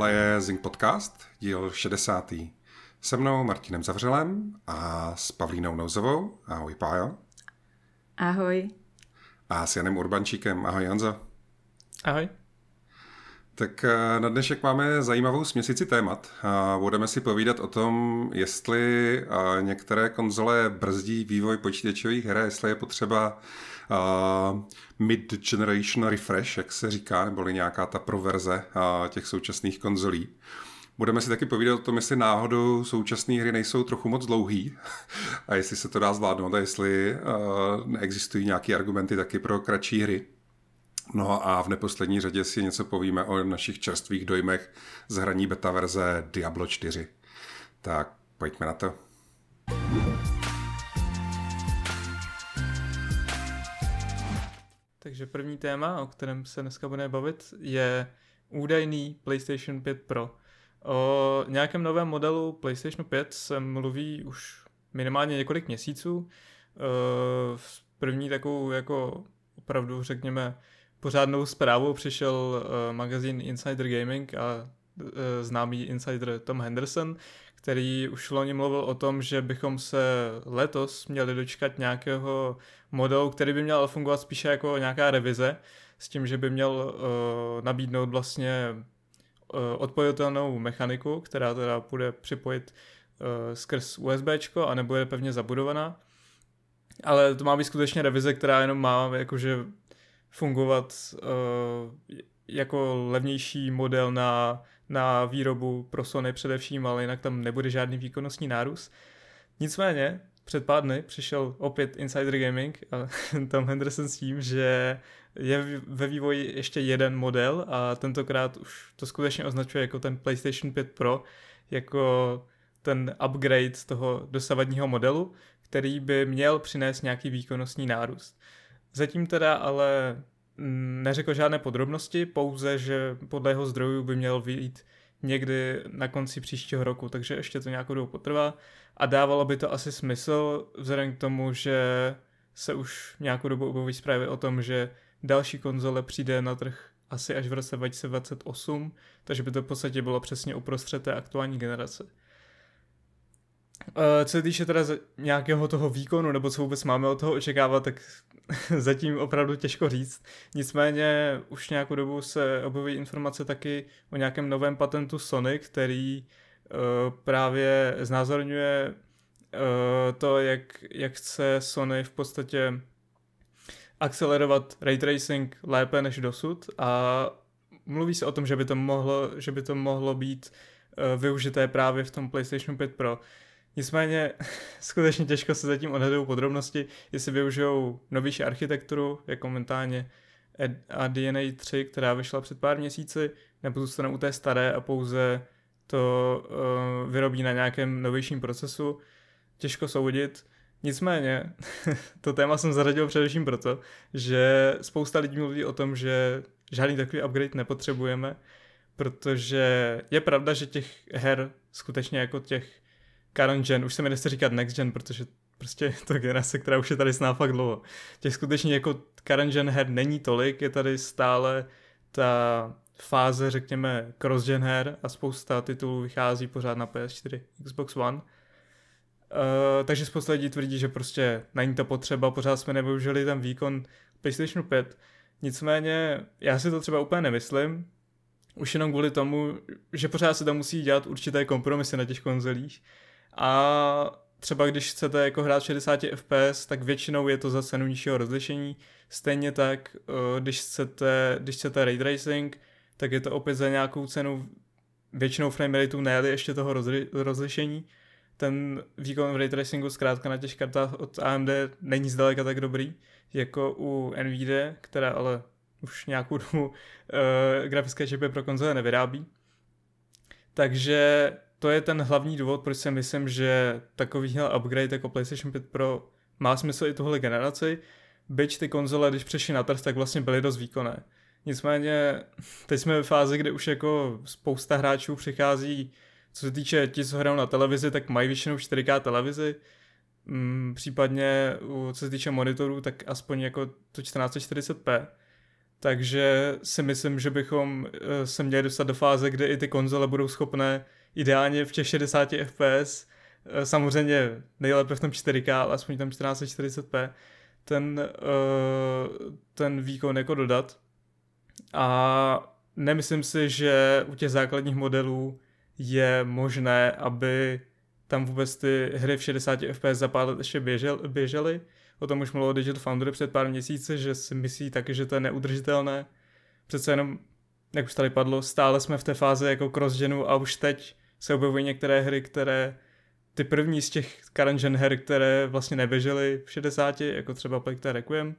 Tohle je Zing Podcast, díl 60. Se mnou Martinem Zavřelem a s Pavlínou Nouzovou. Ahoj Pájo. Ahoj. A s Janem Urbančíkem. Ahoj Janzo. Ahoj. Tak eh, na dnešek máme zajímavou směsici témat. Budeme si povídat o tom, jestli eh, některé konzole brzdí vývoj počítačových her, jestli je potřeba uh, mid-generation refresh, jak se říká, neboli nějaká ta proverze uh, těch současných konzolí. Budeme si taky povídat o tom, jestli náhodou současné hry nejsou trochu moc dlouhý a jestli se to dá zvládnout a jestli uh, neexistují nějaké argumenty taky pro kratší hry. No a v neposlední řadě si něco povíme o našich čerstvých dojmech z hraní beta verze Diablo 4. Tak pojďme na to. Takže první téma, o kterém se dneska budeme bavit, je údajný PlayStation 5 Pro. O nějakém novém modelu PlayStation 5 se mluví už minimálně několik měsíců. První takovou jako opravdu řekněme pořádnou zprávou přišel magazín Insider Gaming a známý insider Tom Henderson, který už loni mluvil o tom, že bychom se letos měli dočkat nějakého modelu, který by měl fungovat spíše jako nějaká revize, s tím, že by měl uh, nabídnout vlastně uh, odpojitelnou mechaniku, která teda bude připojit uh, skrz USB, a nebo je pevně zabudovaná. Ale to má být skutečně revize, která jenom má jakože fungovat uh, jako levnější model na na výrobu pro Sony především, ale jinak tam nebude žádný výkonnostní nárůst. Nicméně, před pár dny přišel opět Insider Gaming a Tom Henderson s tím, že je ve vývoji ještě jeden model a tentokrát už to skutečně označuje jako ten PlayStation 5 Pro, jako ten upgrade z toho dosavadního modelu, který by měl přinést nějaký výkonnostní nárůst. Zatím teda ale neřekl žádné podrobnosti, pouze, že podle jeho zdrojů by měl vyjít někdy na konci příštího roku, takže ještě to nějakou dobu potrvá a dávalo by to asi smysl vzhledem k tomu, že se už nějakou dobu objevují zprávy o tom, že další konzole přijde na trh asi až v roce 2028, takže by to v podstatě bylo přesně uprostřed té aktuální generace. Eh, co se týče teda nějakého toho výkonu, nebo co vůbec máme od toho očekávat, tak zatím opravdu těžko říct. Nicméně už nějakou dobu se objevují informace taky o nějakém novém patentu Sony, který uh, právě znázorňuje uh, to, jak, jak chce Sony v podstatě akcelerovat ray tracing lépe než dosud a mluví se o tom, že by to mohlo, že by to mohlo být uh, využité právě v tom PlayStation 5 Pro. Nicméně skutečně těžko se zatím odhadují podrobnosti, jestli využijou novější architekturu, jako momentálně a DNA 3, která vyšla před pár měsíci, nebo zůstanou u té staré a pouze to uh, vyrobí na nějakém novějším procesu. Těžko soudit. Nicméně, to téma jsem zaradil především proto, že spousta lidí mluví o tom, že žádný takový upgrade nepotřebujeme, protože je pravda, že těch her skutečně jako těch current gen, už se mi nechce říkat next gen, protože prostě je to generace, která už je tady s fakt dlouho. Těch skutečně jako current gen her není tolik, je tady stále ta fáze, řekněme, cross-gen her a spousta titulů vychází pořád na PS4, Xbox One. Uh, takže spousta lidí tvrdí, že prostě není to potřeba, pořád jsme nevyužili ten výkon PlayStation 5. Nicméně já si to třeba úplně nemyslím, už jenom kvůli tomu, že pořád se tam musí dělat určité kompromisy na těch konzolích a třeba když chcete jako hrát 60 fps, tak většinou je to za cenu nižšího rozlišení. Stejně tak, eh, když chcete, když chcete ray tracing, tak je to opět za nějakou cenu většinou frame rateu, ne ještě toho rozli- rozlišení. Ten výkon v ray tracingu zkrátka na těch kartách od AMD není zdaleka tak dobrý, jako u Nvidia, která ale už nějakou dobu uh, grafické čipy pro konzole nevyrábí. Takže to je ten hlavní důvod, proč si myslím, že takovýhle upgrade jako PlayStation 5 Pro má smysl i tuhle generaci, byť ty konzole, když přešly na trh, tak vlastně byly dost výkonné. Nicméně teď jsme ve fázi, kde už jako spousta hráčů přichází, co se týče ti, co hrajou na televizi, tak mají většinou 4K televizi, mm, případně co se týče monitorů, tak aspoň jako to 1440p. takže si myslím, že bychom eh, se měli dostat do fáze, kde i ty konzole budou schopné ideálně v těch 60 fps, eh, samozřejmě nejlépe v tom 4K, ale aspoň tam 1440p, ten, eh, ten výkon jako dodat. A nemyslím si, že u těch základních modelů je možné, aby tam vůbec ty hry v 60 fps za pár let ještě běžel, běžely. O tom už mluvil Digital Foundry před pár měsíci, že si myslí taky, že to je neudržitelné. Přece jenom, jak už tady padlo, stále jsme v té fázi jako cross a už teď se objevují některé hry, které ty první z těch current gen her, které vlastně neběžely v 60, jako třeba Plague Requiem,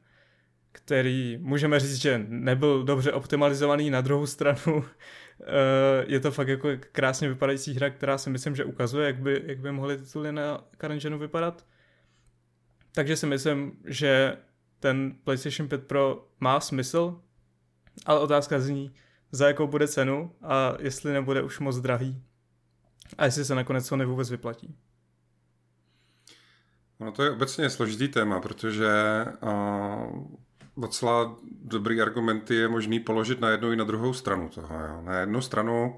který můžeme říct, že nebyl dobře optimalizovaný, na druhou stranu eh, je to fakt jako krásně vypadající hra, která si myslím, že ukazuje, jak by, jak by mohly tituly na current genu vypadat. Takže si myslím, že ten PlayStation 5 Pro má smysl, ale otázka zní, za jakou bude cenu a jestli nebude už moc drahý. A jestli se nakonec to vůbec vyplatí. No to je obecně složitý téma, protože uh, docela dobrý argumenty je možný položit na jednu i na druhou stranu toho. Jo. Na jednu stranu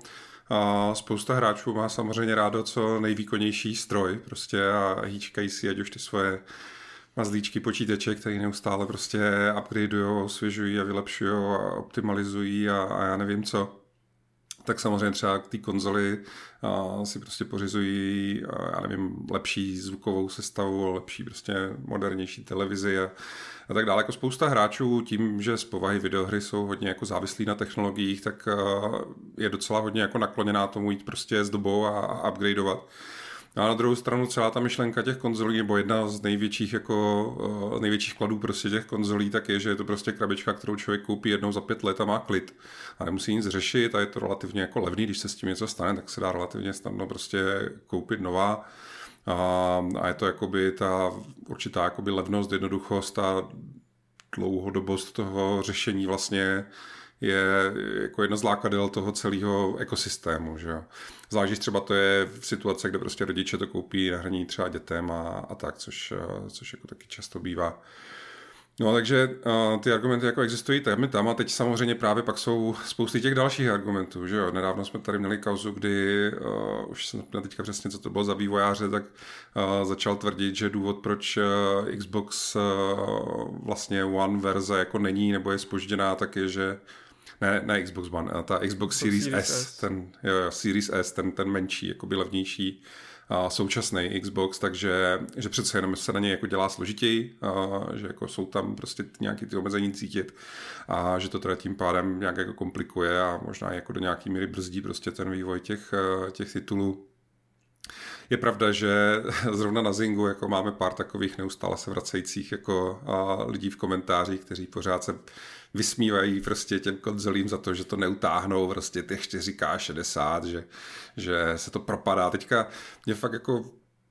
uh, spousta hráčů má samozřejmě rádo co nejvýkonnější stroj prostě a hýčkají si, ať už ty svoje mazlíčky počítače, které neustále prostě upgradeují, osvěžují a vylepšují a optimalizují a, a já nevím co tak samozřejmě třeba k té konzoli uh, si prostě pořizují, uh, já nevím, lepší zvukovou sestavu, lepší prostě modernější televizi a, a tak dále. Jako spousta hráčů tím, že z povahy videohry jsou hodně jako závislí na technologiích, tak uh, je docela hodně jako nakloněná tomu jít prostě s dobou a, a upgradeovat. No a na druhou stranu celá ta myšlenka těch konzolí, nebo jedna z největších, jako, uh, největších kladů prostě těch konzolí, tak je, že je to prostě krabička, kterou člověk koupí jednou za pět let a má klid. A nemusí nic řešit a je to relativně jako levný, když se s tím něco stane, tak se dá relativně snadno prostě koupit nová. A, a je to jakoby ta určitá jakoby levnost, jednoduchost a dlouhodobost toho řešení vlastně je jako jedna z lákadel toho celého ekosystému. Že jo. Zvlášť, třeba to je v situace, kde prostě rodiče to koupí na hraní třeba dětem a, a tak, což, což jako taky často bývá. No, takže uh, ty argumenty jako existují tam, tam a teď samozřejmě právě pak jsou spousty těch dalších argumentů, že jo. Nedávno jsme tady měli kauzu, kdy uh, už jsem teďka přesně, co to bylo za vývojáře, tak uh, začal tvrdit, že důvod, proč uh, Xbox uh, vlastně One verze jako není nebo je spožděná, tak je, že ne, ne Xbox One, ta Xbox Series, Series S, S, ten jo, jo, Series S, ten, ten menší, jakoby levnější a současný Xbox, takže že přece jenom se na něj jako dělá složitěji, a že jako jsou tam prostě nějaké ty omezení cítit a že to teda tím pádem nějak jako komplikuje a možná jako do nějaký míry brzdí prostě ten vývoj těch, těch titulů. Je pravda, že zrovna na Zingu jako máme pár takových neustále se vracejících jako lidí v komentářích, kteří pořád se vysmívají prostě těm konzolím za to, že to neutáhnou prostě těch 4K60, že, že se to propadá. Teďka mě fakt jako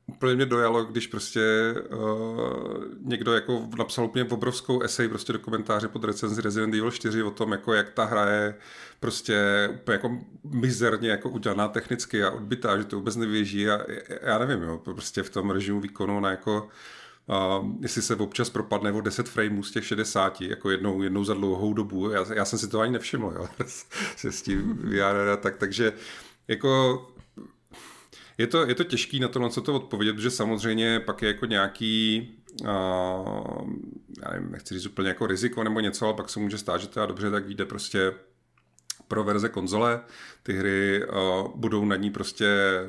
úplně mě dojalo, když prostě uh, někdo jako napsal úplně obrovskou esej prostě do komentáře pod recenzi Resident Evil 4 o tom, jako jak ta hra je prostě úplně jako mizerně jako udělaná technicky a odbytá, že to vůbec nevěží a já nevím, jo, prostě v tom režimu výkonu na jako Uh, jestli se občas propadne o 10 frameů z těch 60, jako jednou, jednou za dlouhou dobu. Já, já jsem si to ani nevšiml, jo, se s tím VR, tak, takže jako je to, je to těžký na to, na co to odpovědět, protože samozřejmě pak je jako nějaký, uh, já nevím, nechci říct úplně jako riziko nebo něco, ale pak se může stát, že to dobře, tak vyjde prostě pro verze konzole. Ty hry uh, budou na ní prostě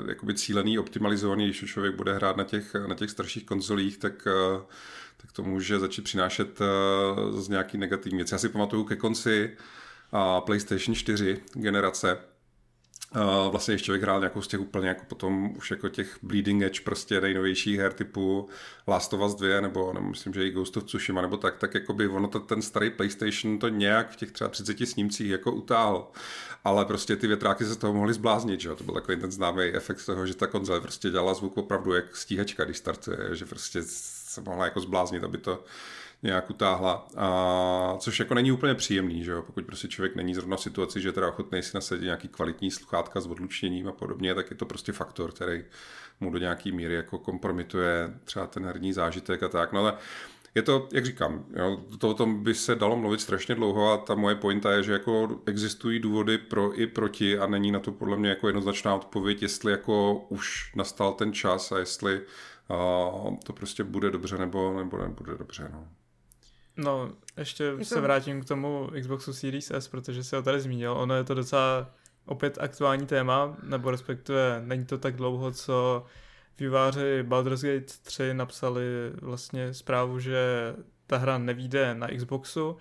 jakoby cílený, optimalizovaný, když člověk bude hrát na těch, na těch starších konzolích, tak, uh, tak to může začít přinášet uh, z nějaký negativní věci. Já si pamatuju ke konci uh, PlayStation 4 generace, Uh, vlastně ještě člověk hrál nějakou z těch úplně jako potom už jako těch bleeding edge prostě nejnovějších her typu Last of Us 2 nebo, nebo myslím, že i Ghost of Tsushima nebo tak, tak jako by ono to, ten starý PlayStation to nějak v těch třeba 30 snímcích jako utáhl, ale prostě ty větráky se z toho mohly zbláznit, že jo? to byl takový ten známý efekt toho, že ta konzole prostě dělala zvuk opravdu jak stíhačka, když startuje, že prostě se mohla jako zbláznit, aby to nějak utáhla, a, což jako není úplně příjemný, že jo? pokud prostě člověk není zrovna v situaci, že teda ochotný si nasadit nějaký kvalitní sluchátka s odlučněním a podobně, tak je to prostě faktor, který mu do nějaký míry jako kompromituje třeba ten herní zážitek a tak. No ale je to, jak říkám, jo, to o tom by se dalo mluvit strašně dlouho a ta moje pointa je, že jako existují důvody pro i proti a není na to podle mě jako jednoznačná odpověď, jestli jako už nastal ten čas a jestli uh, to prostě bude dobře nebo, nebo nebude dobře. No. No, ještě jako... se vrátím k tomu Xboxu Series S, protože se ho tady zmínil. Ono je to docela opět aktuální téma, nebo respektive není to tak dlouho, co výváři Baldur's Gate 3 napsali vlastně zprávu, že ta hra nevíde na Xboxu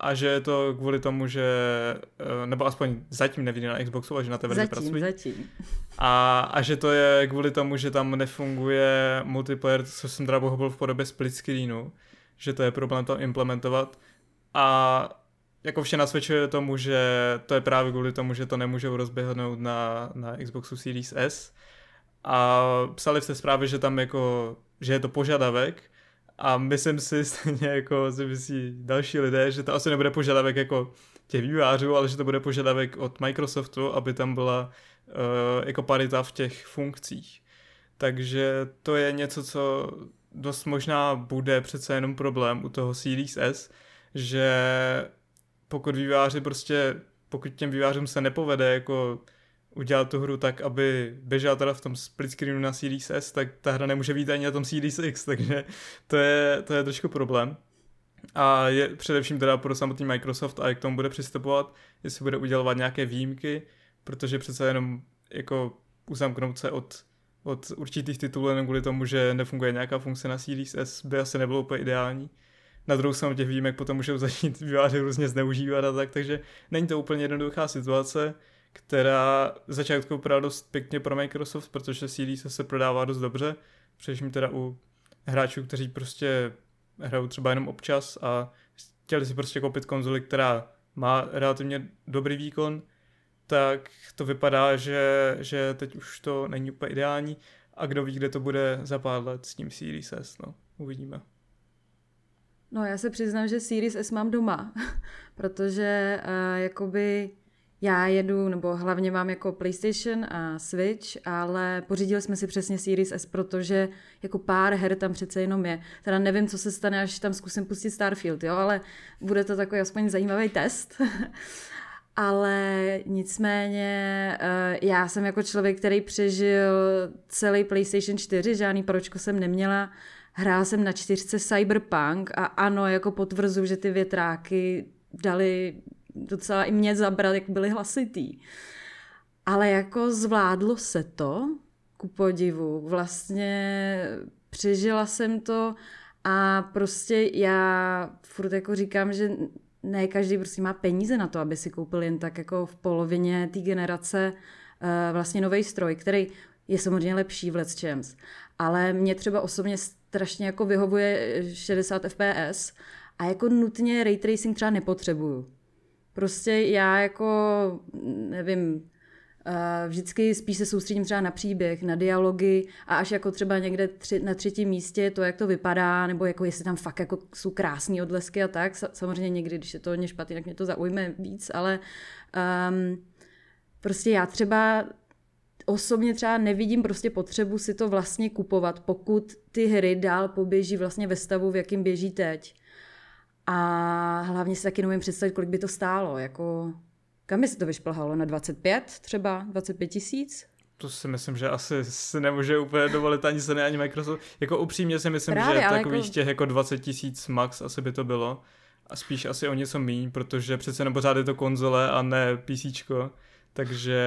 a že je to kvůli tomu, že, eh, nebo aspoň zatím nevíde na Xboxu, a že na té verzi zatím, pracují. Zatím. A, a že to je kvůli tomu, že tam nefunguje multiplayer, co jsem teda byl v podobě split screenu, že to je problém to implementovat. A jako vše nasvědčuje tomu, že to je právě kvůli tomu, že to nemůžou rozběhnout na, na Xboxu Series S. A psali v té zprávě, že tam jako, že je to požadavek, a myslím si stejně jako si myslí další lidé, že to asi nebude požadavek jako těch vývářů, ale že to bude požadavek od Microsoftu, aby tam byla uh, jako parita v těch funkcích. Takže to je něco, co dost možná bude přece jenom problém u toho Series S, že pokud výváři prostě, pokud těm vývářům se nepovede jako udělat tu hru tak, aby běžela teda v tom split screenu na Series S, tak ta hra nemůže být ani na tom Series X, takže to je, to je trošku problém. A je především teda pro samotný Microsoft a jak k tomu bude přistupovat, jestli bude udělovat nějaké výjimky, protože přece jenom jako uzamknout se od, od určitých titulů jenom kvůli tomu, že nefunguje nějaká funkce na Series S, by asi nebylo úplně ideální. Na druhou stranu těch výjimek potom můžou začít výváři různě zneužívat a tak, takže není to úplně jednoduchá situace která začátku vypadala dost pěkně pro Microsoft, protože Series se prodává dost dobře, především teda u hráčů, kteří prostě hrajou třeba jenom občas a chtěli si prostě koupit konzoli, která má relativně dobrý výkon, tak to vypadá, že, že teď už to není úplně ideální a kdo ví, kde to bude za pár let s tím Series S, no, uvidíme. No já se přiznám, že Series S mám doma, protože uh, jakoby já jedu, nebo hlavně mám jako PlayStation a Switch, ale pořídili jsme si přesně Series S, protože jako pár her tam přece jenom je. Teda nevím, co se stane, až tam zkusím pustit Starfield, jo, ale bude to takový aspoň zajímavý test. ale nicméně eh, já jsem jako člověk, který přežil celý PlayStation 4, žádný pročko jsem neměla, Hrál jsem na čtyřce Cyberpunk a ano, jako potvrzu, že ty větráky dali docela i mě zabrat, jak byli hlasitý. Ale jako zvládlo se to, ku podivu. Vlastně přežila jsem to a prostě já furt jako říkám, že ne každý prostě má peníze na to, aby si koupil jen tak jako v polovině té generace uh, vlastně nový stroj, který je samozřejmě lepší v Let's Champs. Ale mě třeba osobně strašně jako vyhovuje 60 fps a jako nutně ray tracing třeba nepotřebuju. Prostě já jako, nevím, vždycky spíš se soustředím třeba na příběh, na dialogy a až jako třeba někde tři, na třetím místě to, jak to vypadá, nebo jako jestli tam fakt jako jsou krásné odlesky a tak. Samozřejmě někdy, když je to hodně špatný, tak mě to zaujme víc, ale um, prostě já třeba osobně třeba nevidím prostě potřebu si to vlastně kupovat, pokud ty hry dál poběží vlastně ve stavu, v jakým běží teď. A hlavně si taky nemůžu představit, kolik by to stálo. Jako, kam by se to vyšplhalo? Na 25 třeba? 25 tisíc? To si myslím, že asi si nemůže úplně dovolit ani Sony, ani Microsoft. Jako upřímně si myslím, Právě, že takových jako... těch jako 20 tisíc max asi by to bylo. A spíš asi o něco míň, protože přece nebo pořád je to konzole a ne PC. Takže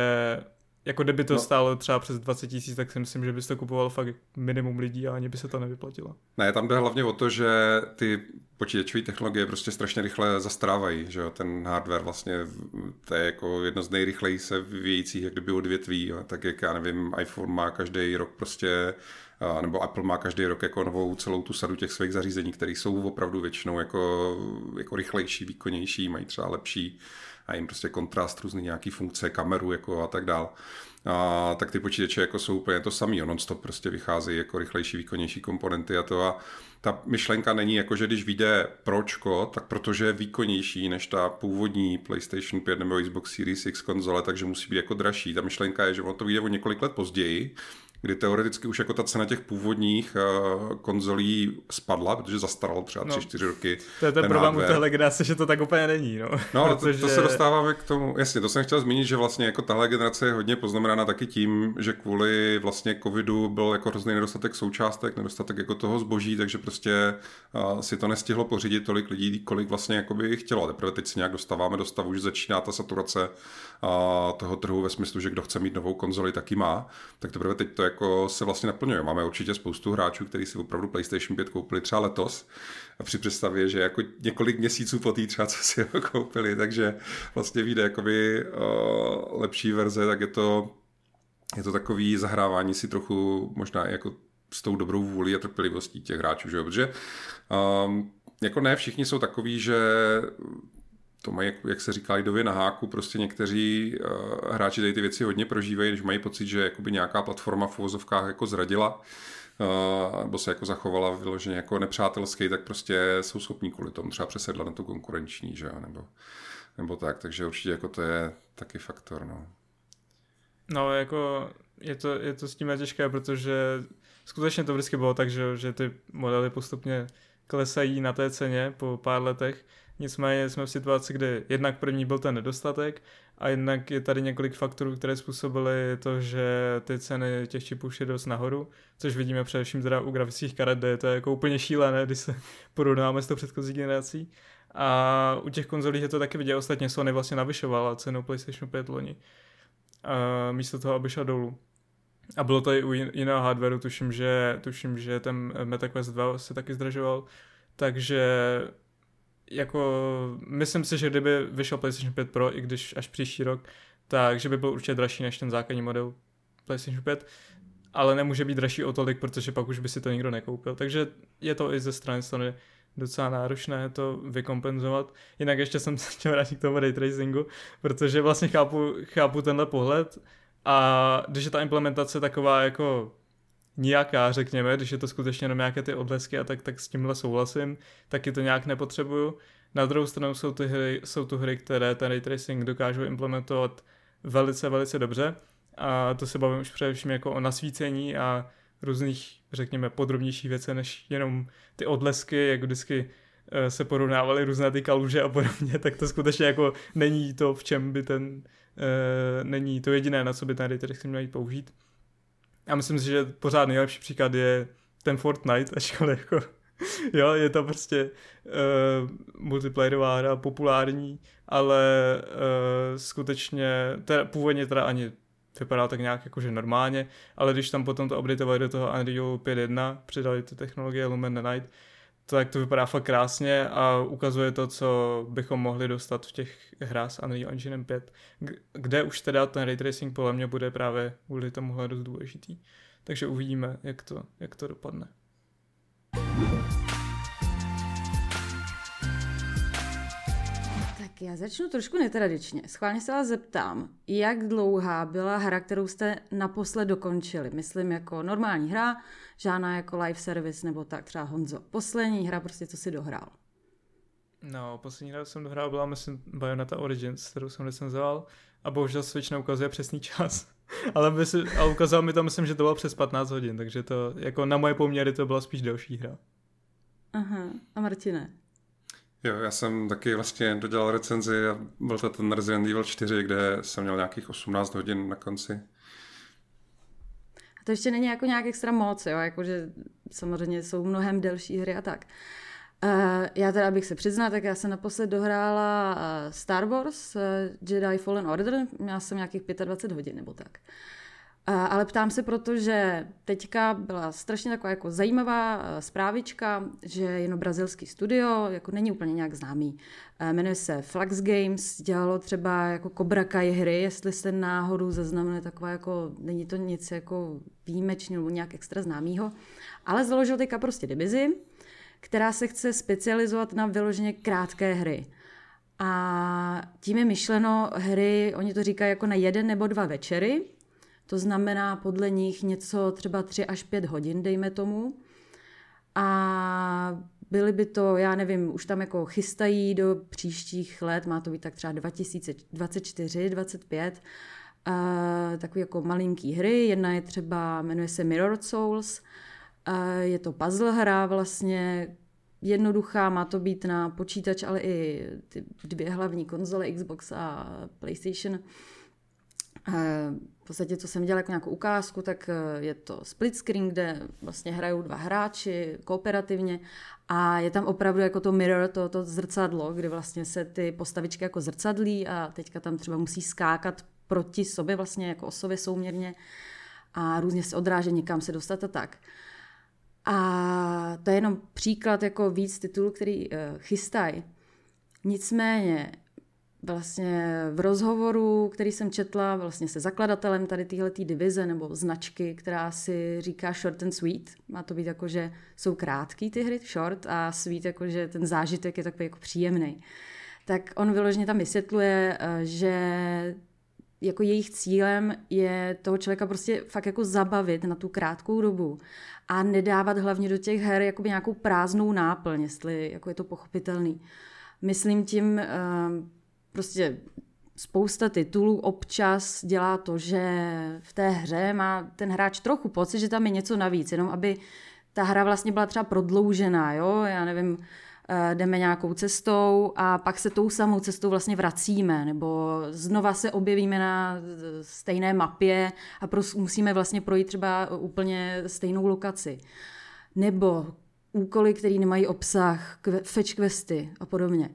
jako kdyby to no. stálo třeba přes 20 tisíc, tak si myslím, že bys to kupoval fakt minimum lidí a ani by se to nevyplatilo. Ne, tam jde hlavně o to, že ty počítačové technologie prostě strašně rychle zastrávají, že jo? ten hardware vlastně, to je jako jedno z nejrychleji se vyvíjejících jak kdyby odvětví, jo? tak jak já nevím, iPhone má každý rok prostě nebo Apple má každý rok jako novou celou tu sadu těch svých zařízení, které jsou opravdu většinou jako, jako rychlejší, výkonnější, mají třeba lepší a jim prostě kontrast, různý nějaký funkce, kameru jako a tak dál. A, tak ty počítače jako jsou úplně to samý, non-stop prostě vycházejí jako rychlejší, výkonnější komponenty a to a ta myšlenka není jako, že když vyjde Pročko, tak protože je výkonnější než ta původní PlayStation 5 nebo Xbox Series X konzole, takže musí být jako dražší. Ta myšlenka je, že ono to vyjde o několik let později, kdy teoreticky už jako ta cena těch původních uh, konzolí spadla, protože zastaralo třeba 3-4 no, roky. To je ten, ten problém u téhle generace, že to tak úplně není. No, no protože... to, to se dostáváme k tomu, jasně, to jsem chtěl zmínit, že vlastně jako tahle generace je hodně poznamenána taky tím, že kvůli vlastně covidu byl jako hrozný nedostatek součástek, nedostatek jako toho zboží, takže prostě uh, si to nestihlo pořídit tolik lidí, kolik vlastně jako by chtělo. Teprve teď se nějak dostáváme do stavu, že začíná ta saturace uh, toho trhu ve smyslu, že kdo chce mít novou konzoli, taky má. Tak teprve teď to jako se vlastně naplňuje. Máme určitě spoustu hráčů, kteří si opravdu PlayStation 5 koupili třeba letos a při představě, že jako několik měsíců po té třeba, co si ho koupili, takže vlastně vyjde jakoby uh, lepší verze, tak je to, je to takový zahrávání si trochu možná jako s tou dobrou vůli a trpělivostí těch hráčů, že jo? protože um, jako ne všichni jsou takový, že to mají, jak se říká, lidově na háku, prostě někteří uh, hráči tady ty věci hodně prožívají, když mají pocit, že jakoby nějaká platforma v uvozovkách jako zradila, uh, nebo se jako zachovala vyloženě jako nepřátelský, tak prostě jsou schopní kvůli tomu třeba přesedlat na tu konkurenční, že jo, nebo, nebo tak, takže určitě jako to je taky faktor, no. No, jako je to, je to s tím těžké, protože skutečně to vždycky bylo tak, že, že ty modely postupně klesají na té ceně po pár letech, Nicméně jsme v situaci, kdy jednak první byl ten nedostatek a jednak je tady několik faktorů, které způsobily to, že ty ceny těch čipů šly dost nahoru, což vidíme především teda u grafických karet, kde je to jako úplně šílené, když se porovnáme s tou předchozí generací. A u těch konzolí je to taky vidět, ostatně Sony vlastně navyšovala cenu PlayStation 5 loni. A místo toho, aby šla dolů. A bylo to i u jiného hardwareu, tuším, že, tuším, že ten MetaQuest 2 se taky zdražoval, takže jako myslím si, že kdyby vyšel PlayStation 5 Pro, i když až příští rok, takže by byl určitě dražší než ten základní model PlayStation 5, ale nemůže být dražší o tolik, protože pak už by si to nikdo nekoupil. Takže je to i ze strany Sony docela náročné to vykompenzovat. Jinak ještě jsem se chtěl vrátit k tomu ray tracingu, protože vlastně chápu, chápu tenhle pohled a když je ta implementace taková jako nijaká, řekněme, když je to skutečně jenom nějaké ty odlesky a tak, tak s tímhle souhlasím, taky to nějak nepotřebuju. Na druhou stranu jsou, ty hry, jsou tu hry, které ten ray tracing dokážou implementovat velice, velice dobře a to se bavím už především jako o nasvícení a různých, řekněme, podrobnějších věcí, než jenom ty odlesky, jak vždycky eh, se porovnávaly různé ty kaluže a podobně, tak to skutečně jako není to, v čem by ten, e, není to jediné, na co by ten ray tracing měl použít. Já myslím si, že pořád nejlepší příklad je ten Fortnite, ačkoliv jako, jo, je to prostě uh, multiplayerová hra, populární, ale uh, skutečně, teda, původně teda ani vypadá tak nějak jakože normálně, ale když tam potom to updateovali do toho Unreal 5.1, přidali ty technologie Lumen Night, tak to vypadá fakt krásně a ukazuje to, co bychom mohli dostat v těch hrách s Unreal Engine 5, kde už teda ten ray tracing podle mě bude právě kvůli tomuhle dost důležitý. Takže uvidíme, jak to, jak to dopadne. Tak já začnu trošku netradičně. Schválně se vás zeptám, jak dlouhá byla hra, kterou jste naposled dokončili? Myslím jako normální hra, žádná jako live service nebo tak, třeba Honzo. Poslední hra prostě, co si dohrál. No, poslední hra jsem dohrál byla, myslím, Bayonetta Origins, kterou jsem recenzoval a bohužel Switch neukazuje přesný čas. ale, myslím, ale ukázal mi to, myslím, že to bylo přes 15 hodin, takže to, jako na moje poměry to byla spíš delší hra. Aha, a Martine? Jo, já jsem taky vlastně dodělal recenzi a byl to ten Resident Evil 4, kde jsem měl nějakých 18 hodin na konci. A to ještě není jako nějak extra moc, jo, jakože samozřejmě jsou mnohem delší hry a tak. Uh, já teda, abych se přiznala, tak já jsem naposled dohrála uh, Star Wars uh, Jedi Fallen Order, měla jsem nějakých 25 hodin nebo tak. Uh, ale ptám se, protože teďka byla strašně taková jako zajímavá zprávička, že jedno brazilský studio, jako není úplně nějak známý, jmenuje se Flux Games, dělalo třeba jako Cobra Kai hry, jestli jste náhodou zaznamenali taková jako, není to nic jako výjimečného nebo nějak extra známýho, ale založil teďka prostě divizi, která se chce specializovat na vyloženě krátké hry. A tím je myšleno hry, oni to říkají jako na jeden nebo dva večery, to znamená podle nich něco třeba 3 až 5 hodin, dejme tomu. A byly by to, já nevím, už tam jako chystají do příštích let, má to být tak třeba 2024, 25. Uh, jako malinký hry. Jedna je třeba, jmenuje se Mirror Souls. Uh, je to puzzle hra vlastně, jednoduchá, má to být na počítač, ale i ty dvě hlavní konzole, Xbox a PlayStation. Uh, podstatě, co jsem dělala jako nějakou ukázku, tak je to split screen, kde vlastně hrajou dva hráči kooperativně a je tam opravdu jako to mirror, to, to zrcadlo, kdy vlastně se ty postavičky jako zrcadlí a teďka tam třeba musí skákat proti sobě vlastně jako osově souměrně a různě se odrážet, někam se dostat a tak. A to je jenom příklad jako víc titulů, který uh, chystají. Nicméně vlastně v rozhovoru, který jsem četla vlastně se zakladatelem tady téhle divize nebo značky, která si říká short and sweet. Má to být jako, že jsou krátký ty hry, short a sweet, jako že ten zážitek je takový jako příjemný. Tak on vyloženě tam vysvětluje, eh, že jako jejich cílem je toho člověka prostě fakt jako zabavit na tu krátkou dobu a nedávat hlavně do těch her jakoby nějakou prázdnou náplň, jestli jako je to pochopitelný. Myslím tím, eh, prostě spousta titulů občas dělá to, že v té hře má ten hráč trochu pocit, že tam je něco navíc, jenom aby ta hra vlastně byla třeba prodloužená, jo, já nevím, eh, jdeme nějakou cestou a pak se tou samou cestou vlastně vracíme, nebo znova se objevíme na stejné mapě a musíme vlastně projít třeba úplně stejnou lokaci. Nebo úkoly, které nemají obsah, fetch questy a podobně.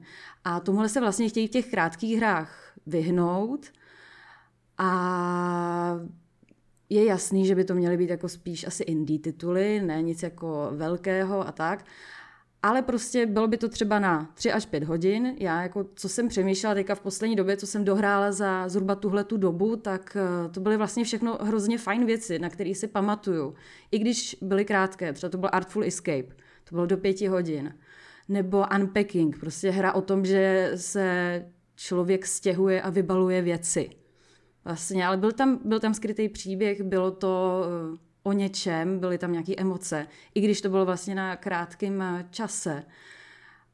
A tomuhle se vlastně chtějí v těch krátkých hrách vyhnout a je jasný, že by to měly být jako spíš asi indie tituly, ne nic jako velkého a tak. Ale prostě bylo by to třeba na 3 až 5 hodin. Já jako, co jsem přemýšlela teďka v poslední době, co jsem dohrála za zhruba tuhle tu dobu, tak eh, to byly vlastně všechno hrozně fajn věci, na které si pamatuju. I když byly krátké, třeba to byl Artful Escape, to bylo do pěti hodin nebo unpacking, prostě hra o tom, že se člověk stěhuje a vybaluje věci. Vlastně, ale byl tam, byl tam skrytý příběh, bylo to eh, o něčem, byly tam nějaké emoce, i když to bylo vlastně na krátkém eh, čase.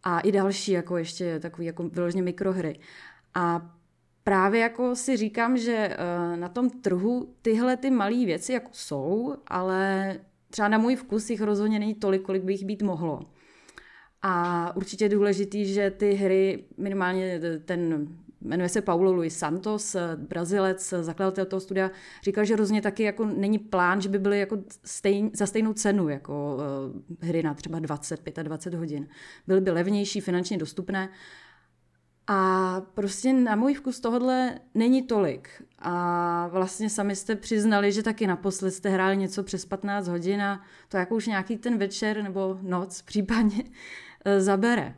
A i další, jako ještě takový jako vyloženě mikrohry. A právě jako si říkám, že eh, na tom trhu tyhle ty malé věci jako jsou, ale třeba na můj vkus jich rozhodně není tolik, kolik by jich být mohlo. A určitě je důležitý, že ty hry, minimálně ten jmenuje se Paulo Luis Santos, Brazilec, zakladatel toho studia, říkal, že rozhodně taky jako není plán, že by byly jako stejn, za stejnou cenu jako hry na třeba 20, 25 hodin. Byly by levnější, finančně dostupné. A prostě na můj vkus tohle není tolik. A vlastně sami jste přiznali, že taky naposled jste hráli něco přes 15 hodin a to jako už nějaký ten večer nebo noc případně Eh, zabere.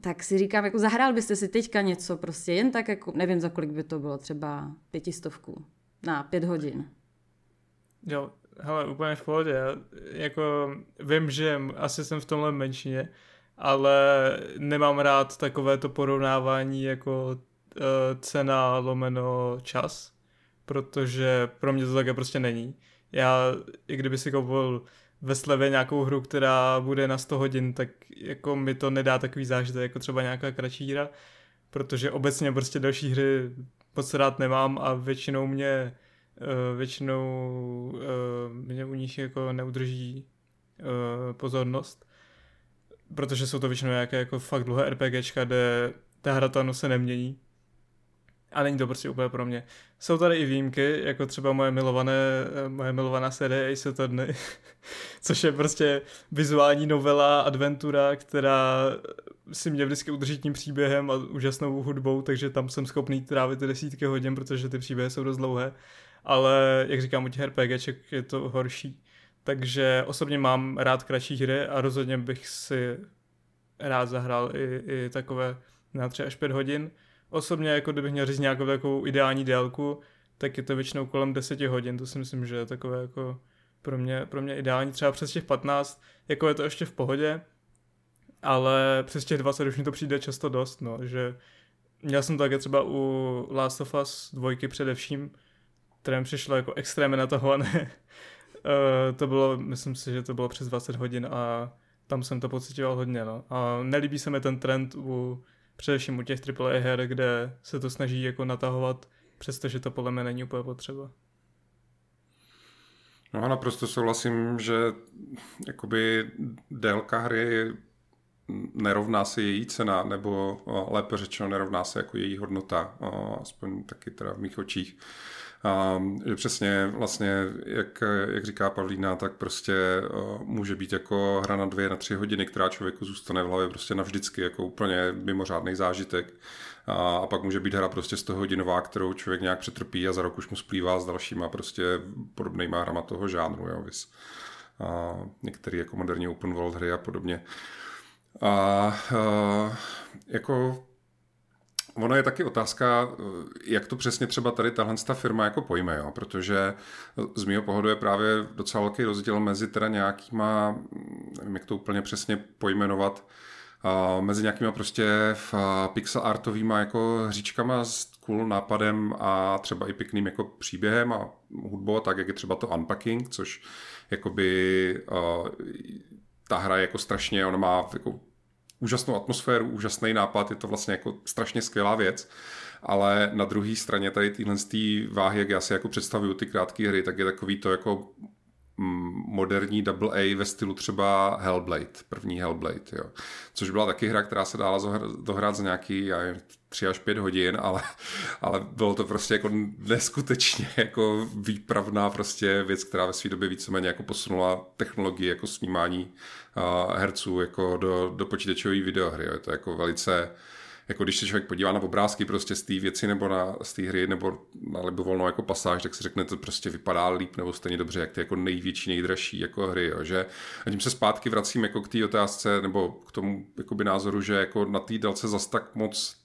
Tak si říkám, jako zahrál byste si teďka něco prostě jen tak, jako nevím za kolik by to bylo, třeba pětistovku na pět hodin. Jo, hele, úplně v pohodě. Jako vím, že asi jsem v tomhle menšině, ale nemám rád takové to porovnávání jako uh, cena lomeno čas, protože pro mě to také prostě není. Já, i kdyby si koupil ve slevě nějakou hru, která bude na 100 hodin, tak jako mi to nedá takový zážitek, jako třeba nějaká kratší hra, protože obecně prostě další hry moc rád nemám a většinou mě uh, většinou uh, mě u nich jako neudrží uh, pozornost, protože jsou to většinou nějaké jako fakt dlouhé RPGčka, kde ta hra se nemění a není to prostě úplně pro mě. Jsou tady i výjimky, jako třeba moje milované, moje milovaná série Ace Attorney, což je prostě vizuální novela, adventura, která si mě vždycky udrží tím příběhem a úžasnou hudbou, takže tam jsem schopný trávit desítky hodin, protože ty příběhy jsou dost dlouhé. Ale jak říkám, u těch RPGček je to horší. Takže osobně mám rád kratší hry a rozhodně bych si rád zahrál i, i takové na 3 až 5 hodin. Osobně, jako kdybych měl říct nějakou takovou ideální délku, tak je to většinou kolem 10 hodin, to si myslím, že je takové jako pro mě, pro mě ideální, třeba přes těch 15, jako je to ještě v pohodě, ale přes těch 20 už mi to přijde často dost, no, že měl jsem to také třeba u Last of Us dvojky především, které přišlo jako extrémně natahované. uh, to bylo, myslím si, že to bylo přes 20 hodin a tam jsem to pocitoval hodně, no. A nelíbí se mi ten trend u především u těch AAA her, kde se to snaží jako natahovat přestože to podle mě není úplně potřeba. No a naprosto souhlasím, že jakoby délka hry nerovná se její cena, nebo lépe řečeno nerovná se jako její hodnota, aspoň taky teda v mých očích. A že přesně vlastně, jak, jak říká Pavlína, tak prostě může být jako hra na dvě, na tři hodiny, která člověku zůstane v hlavě prostě navždycky jako úplně mimořádný zážitek. A, a pak může být hra prostě 100 hodinová, kterou člověk nějak přetrpí a za rok už mu splývá s dalšíma prostě podobnýma hrama toho žánru, jo, vys. A některé jako moderní open world hry a podobně. A, a jako Ono je taky otázka, jak to přesně třeba tady tahle ta firma jako pojme, jo? protože z mého pohledu je právě docela velký rozdíl mezi teda nějakýma, nevím jak to úplně přesně pojmenovat, mezi nějakýma prostě pixel artovýma jako hříčkama s cool nápadem a třeba i pěkným jako příběhem a hudbou, tak jak je třeba to Unpacking, což jakoby ta hra je jako strašně, ona má jako úžasnou atmosféru, úžasný nápad, je to vlastně jako strašně skvělá věc, ale na druhé straně tady tyhle váhy, jak já si jako představuju ty krátké hry, tak je takový to jako mm, moderní double A ve stylu třeba Hellblade, první Hellblade, jo. Což byla taky hra, která se dala dohrát za nějaký já nevím, 3 až 5 hodin, ale, ale bylo to prostě jako neskutečně jako výpravná prostě věc, která ve své době víceméně jako posunula technologii jako snímání uh, herců jako do, do počítačové videohry. Jo. Je to jako velice jako když se člověk podívá na obrázky prostě z té věci nebo na, z té hry nebo na libovolnou jako pasáž, tak si řekne, to prostě vypadá líp nebo stejně dobře, jak ty jako největší, nejdražší jako hry, jo, že? A tím se zpátky vracím jako k té otázce nebo k tomu názoru, že jako na té délce zas tak moc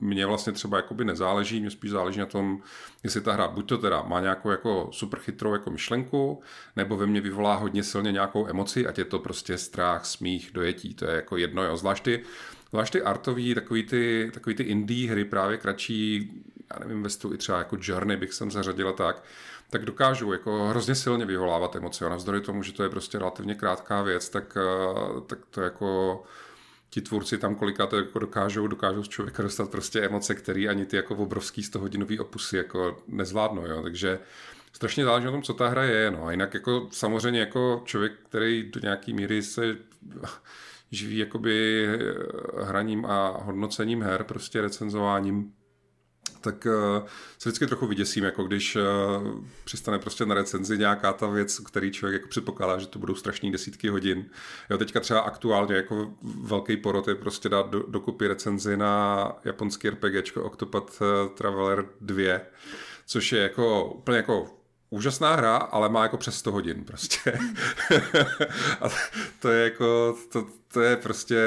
mně vlastně třeba jakoby nezáleží, mě spíš záleží na tom, jestli ta hra buď to teda má nějakou jako super chytrou jako myšlenku, nebo ve mně vyvolá hodně silně nějakou emoci, ať je to prostě strach, smích, dojetí, to je jako jedno, jo. Zvlášť ty, zvlášť ty artový, takový ty, takový ty indie hry právě kratší, já nevím, ve i třeba jako Journey bych sem zařadila tak, tak dokážou jako hrozně silně vyvolávat emoce. A navzdory tomu, že to je prostě relativně krátká věc, tak, eh, tak to jako ti tvůrci tam kolikrát jako dokážou, dokážou z člověka dostat prostě emoce, které ani ty jako obrovský 100 hodinový opusy jako nezvládnou, jo. takže strašně záleží na tom, co ta hra je, no. A jinak jako samozřejmě jako člověk, který do nějaký míry se živí jakoby hraním a hodnocením her, prostě recenzováním, tak uh, se vždycky trochu vyděsím, jako když uh, přistane prostě na recenzi nějaká ta věc, který člověk jako předpokládá, že to budou strašní desítky hodin. Jo, teďka třeba aktuálně jako velký porot je prostě dát do, dokupy recenzi na japonský RPGčko Octopath eh, Traveler 2, což je jako úplně jako úžasná hra, ale má jako přes 100 hodin prostě. a to je jako, to, to je prostě...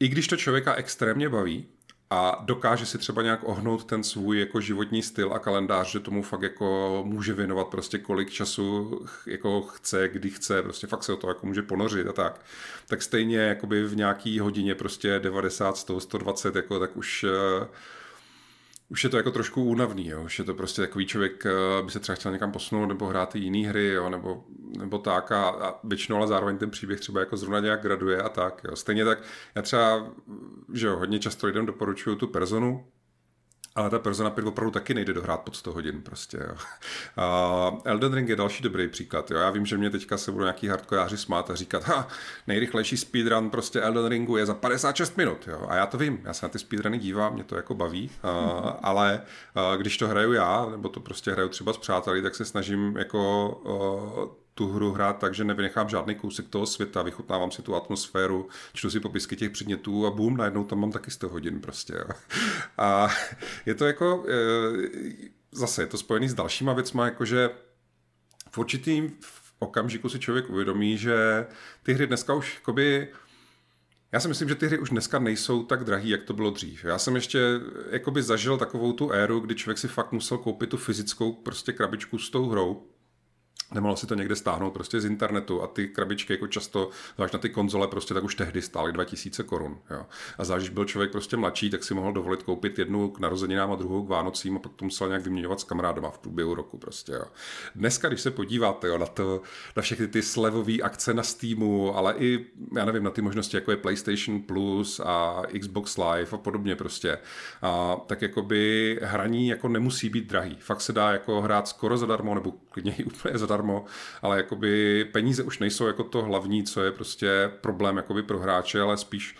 I když to člověka extrémně baví, a dokáže si třeba nějak ohnout ten svůj jako životní styl a kalendář, že tomu fakt jako může věnovat prostě kolik času jako chce, kdy chce, prostě fakt se o to jako může ponořit a tak. Tak stejně jakoby v nějaký hodině prostě 90, 100, 120 jako tak už uh, už je to jako trošku únavný, jo. už je to prostě takový člověk, eh, by se třeba chtěl někam posunout nebo hrát i jiný hry, jo, nebo, nebo tak a, a většinou ale zároveň ten příběh třeba jako zrovna nějak graduje a tak. Jo. Stejně tak, já třeba, že jo, hodně často lidem doporučuju tu personu, ale ta Persona 5 opravdu taky nejde dohrát pod 100 hodin prostě, jo. A Elden Ring je další dobrý příklad, jo. Já vím, že mě teďka se budou nějaký hardkojáři smát a říkat, ha, nejrychlejší speedrun prostě Elden Ringu je za 56 minut, jo. A já to vím, já se na ty speedruny dívám, mě to jako baví, a, ale a, když to hraju já, nebo to prostě hraju třeba s přáteli, tak se snažím jako a, tu hru hrát tak, že nevynechám žádný kousek toho světa, vychutnávám si tu atmosféru, čtu si popisky těch předmětů a bum, najednou tam mám taky 100 hodin prostě. Jo. A je to jako, e, zase je to spojený s dalšíma věcma, jakože v určitým okamžiku si člověk uvědomí, že ty hry dneska už jakoby já si myslím, že ty hry už dneska nejsou tak drahý, jak to bylo dřív. Já jsem ještě jakoby zažil takovou tu éru, kdy člověk si fakt musel koupit tu fyzickou prostě krabičku s tou hrou Nemohlo si to někde stáhnout prostě z internetu a ty krabičky jako často, zvlášť na ty konzole, prostě tak už tehdy stály 2000 korun. A zvlášť, když byl člověk prostě mladší, tak si mohl dovolit koupit jednu k narozeninám a druhou k Vánocím a pak to musel nějak vyměňovat s kamarádama v průběhu roku prostě. Jo. Dneska, když se podíváte jo, na, to, na všechny ty slevové akce na Steamu, ale i, já nevím, na ty možnosti, jako je PlayStation Plus a Xbox Live a podobně prostě, a, tak jakoby hraní jako nemusí být drahý. Fakt se dá jako hrát skoro zadarmo nebo klidně úplně zadarmo zadarmo, ale jakoby peníze už nejsou jako to hlavní, co je prostě problém jakoby pro hráče, ale spíš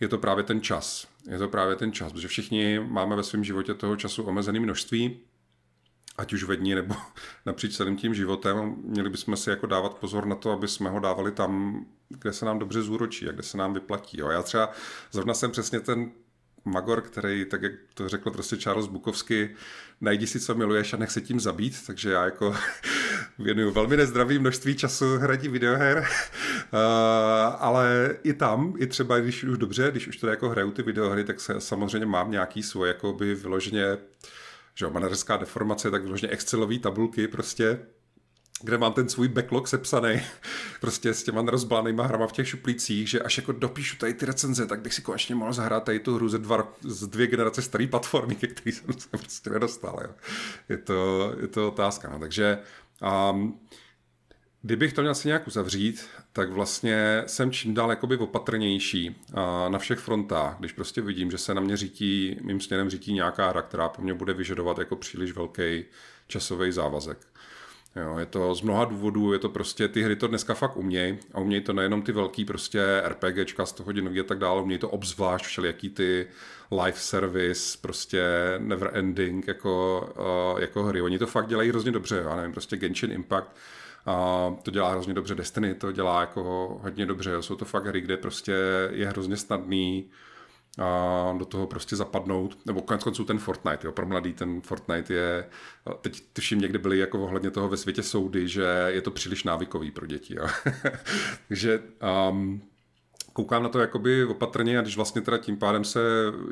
je to právě ten čas. Je to právě ten čas, protože všichni máme ve svém životě toho času omezené množství, ať už ve dní nebo napříč celým tím životem. Měli bychom si jako dávat pozor na to, aby jsme ho dávali tam, kde se nám dobře zúročí a kde se nám vyplatí. Jo. Já třeba zrovna jsem přesně ten Magor, který, tak jak to řekl prostě Charles Bukovsky, najdi si, co miluješ a nech se tím zabít, takže já jako věnuju velmi nezdravý množství času hraní videoher, uh, ale i tam, i třeba když už dobře, když už to jako hraju ty videohry, tak se samozřejmě mám nějaký svůj, jako by vyloženě, že jo, manažerská deformace, tak vyloženě Excelový tabulky prostě, kde mám ten svůj backlog sepsaný prostě s těma rozblanýma hrama v těch šuplících, že až jako dopíšu tady ty recenze, tak bych si konečně mohl zahrát tady tu hru ze dva, z dvě generace staré platformy, ke který jsem se prostě nedostal. Jo. Je, to, je to otázka. No. Takže um, Kdybych to měl si nějak uzavřít, tak vlastně jsem čím dál jakoby opatrnější na všech frontách, když prostě vidím, že se na mě řítí, mým směrem řítí nějaká hra, která po mně bude vyžadovat jako příliš velký časový závazek. Jo, je to z mnoha důvodů, je to prostě, ty hry to dneska fakt umějí a umějí to nejenom ty velký prostě RPGčka, 100 hodinový a tak dále, umějí to obzvlášť všelijaký ty live service, prostě never ending jako, uh, jako hry. Oni to fakt dělají hrozně dobře, já nevím, prostě Genshin Impact, a to dělá hrozně dobře Destiny, to dělá jako hodně dobře. Jsou to fakt hry, kde prostě je hrozně snadný a do toho prostě zapadnout, nebo konec konců ten Fortnite, jo, pro mladý ten Fortnite je, teď tuším někde byli jako ohledně toho ve světě soudy, že je to příliš návykový pro děti, jo. Takže um, koukám na to jakoby opatrně a když vlastně teda tím pádem se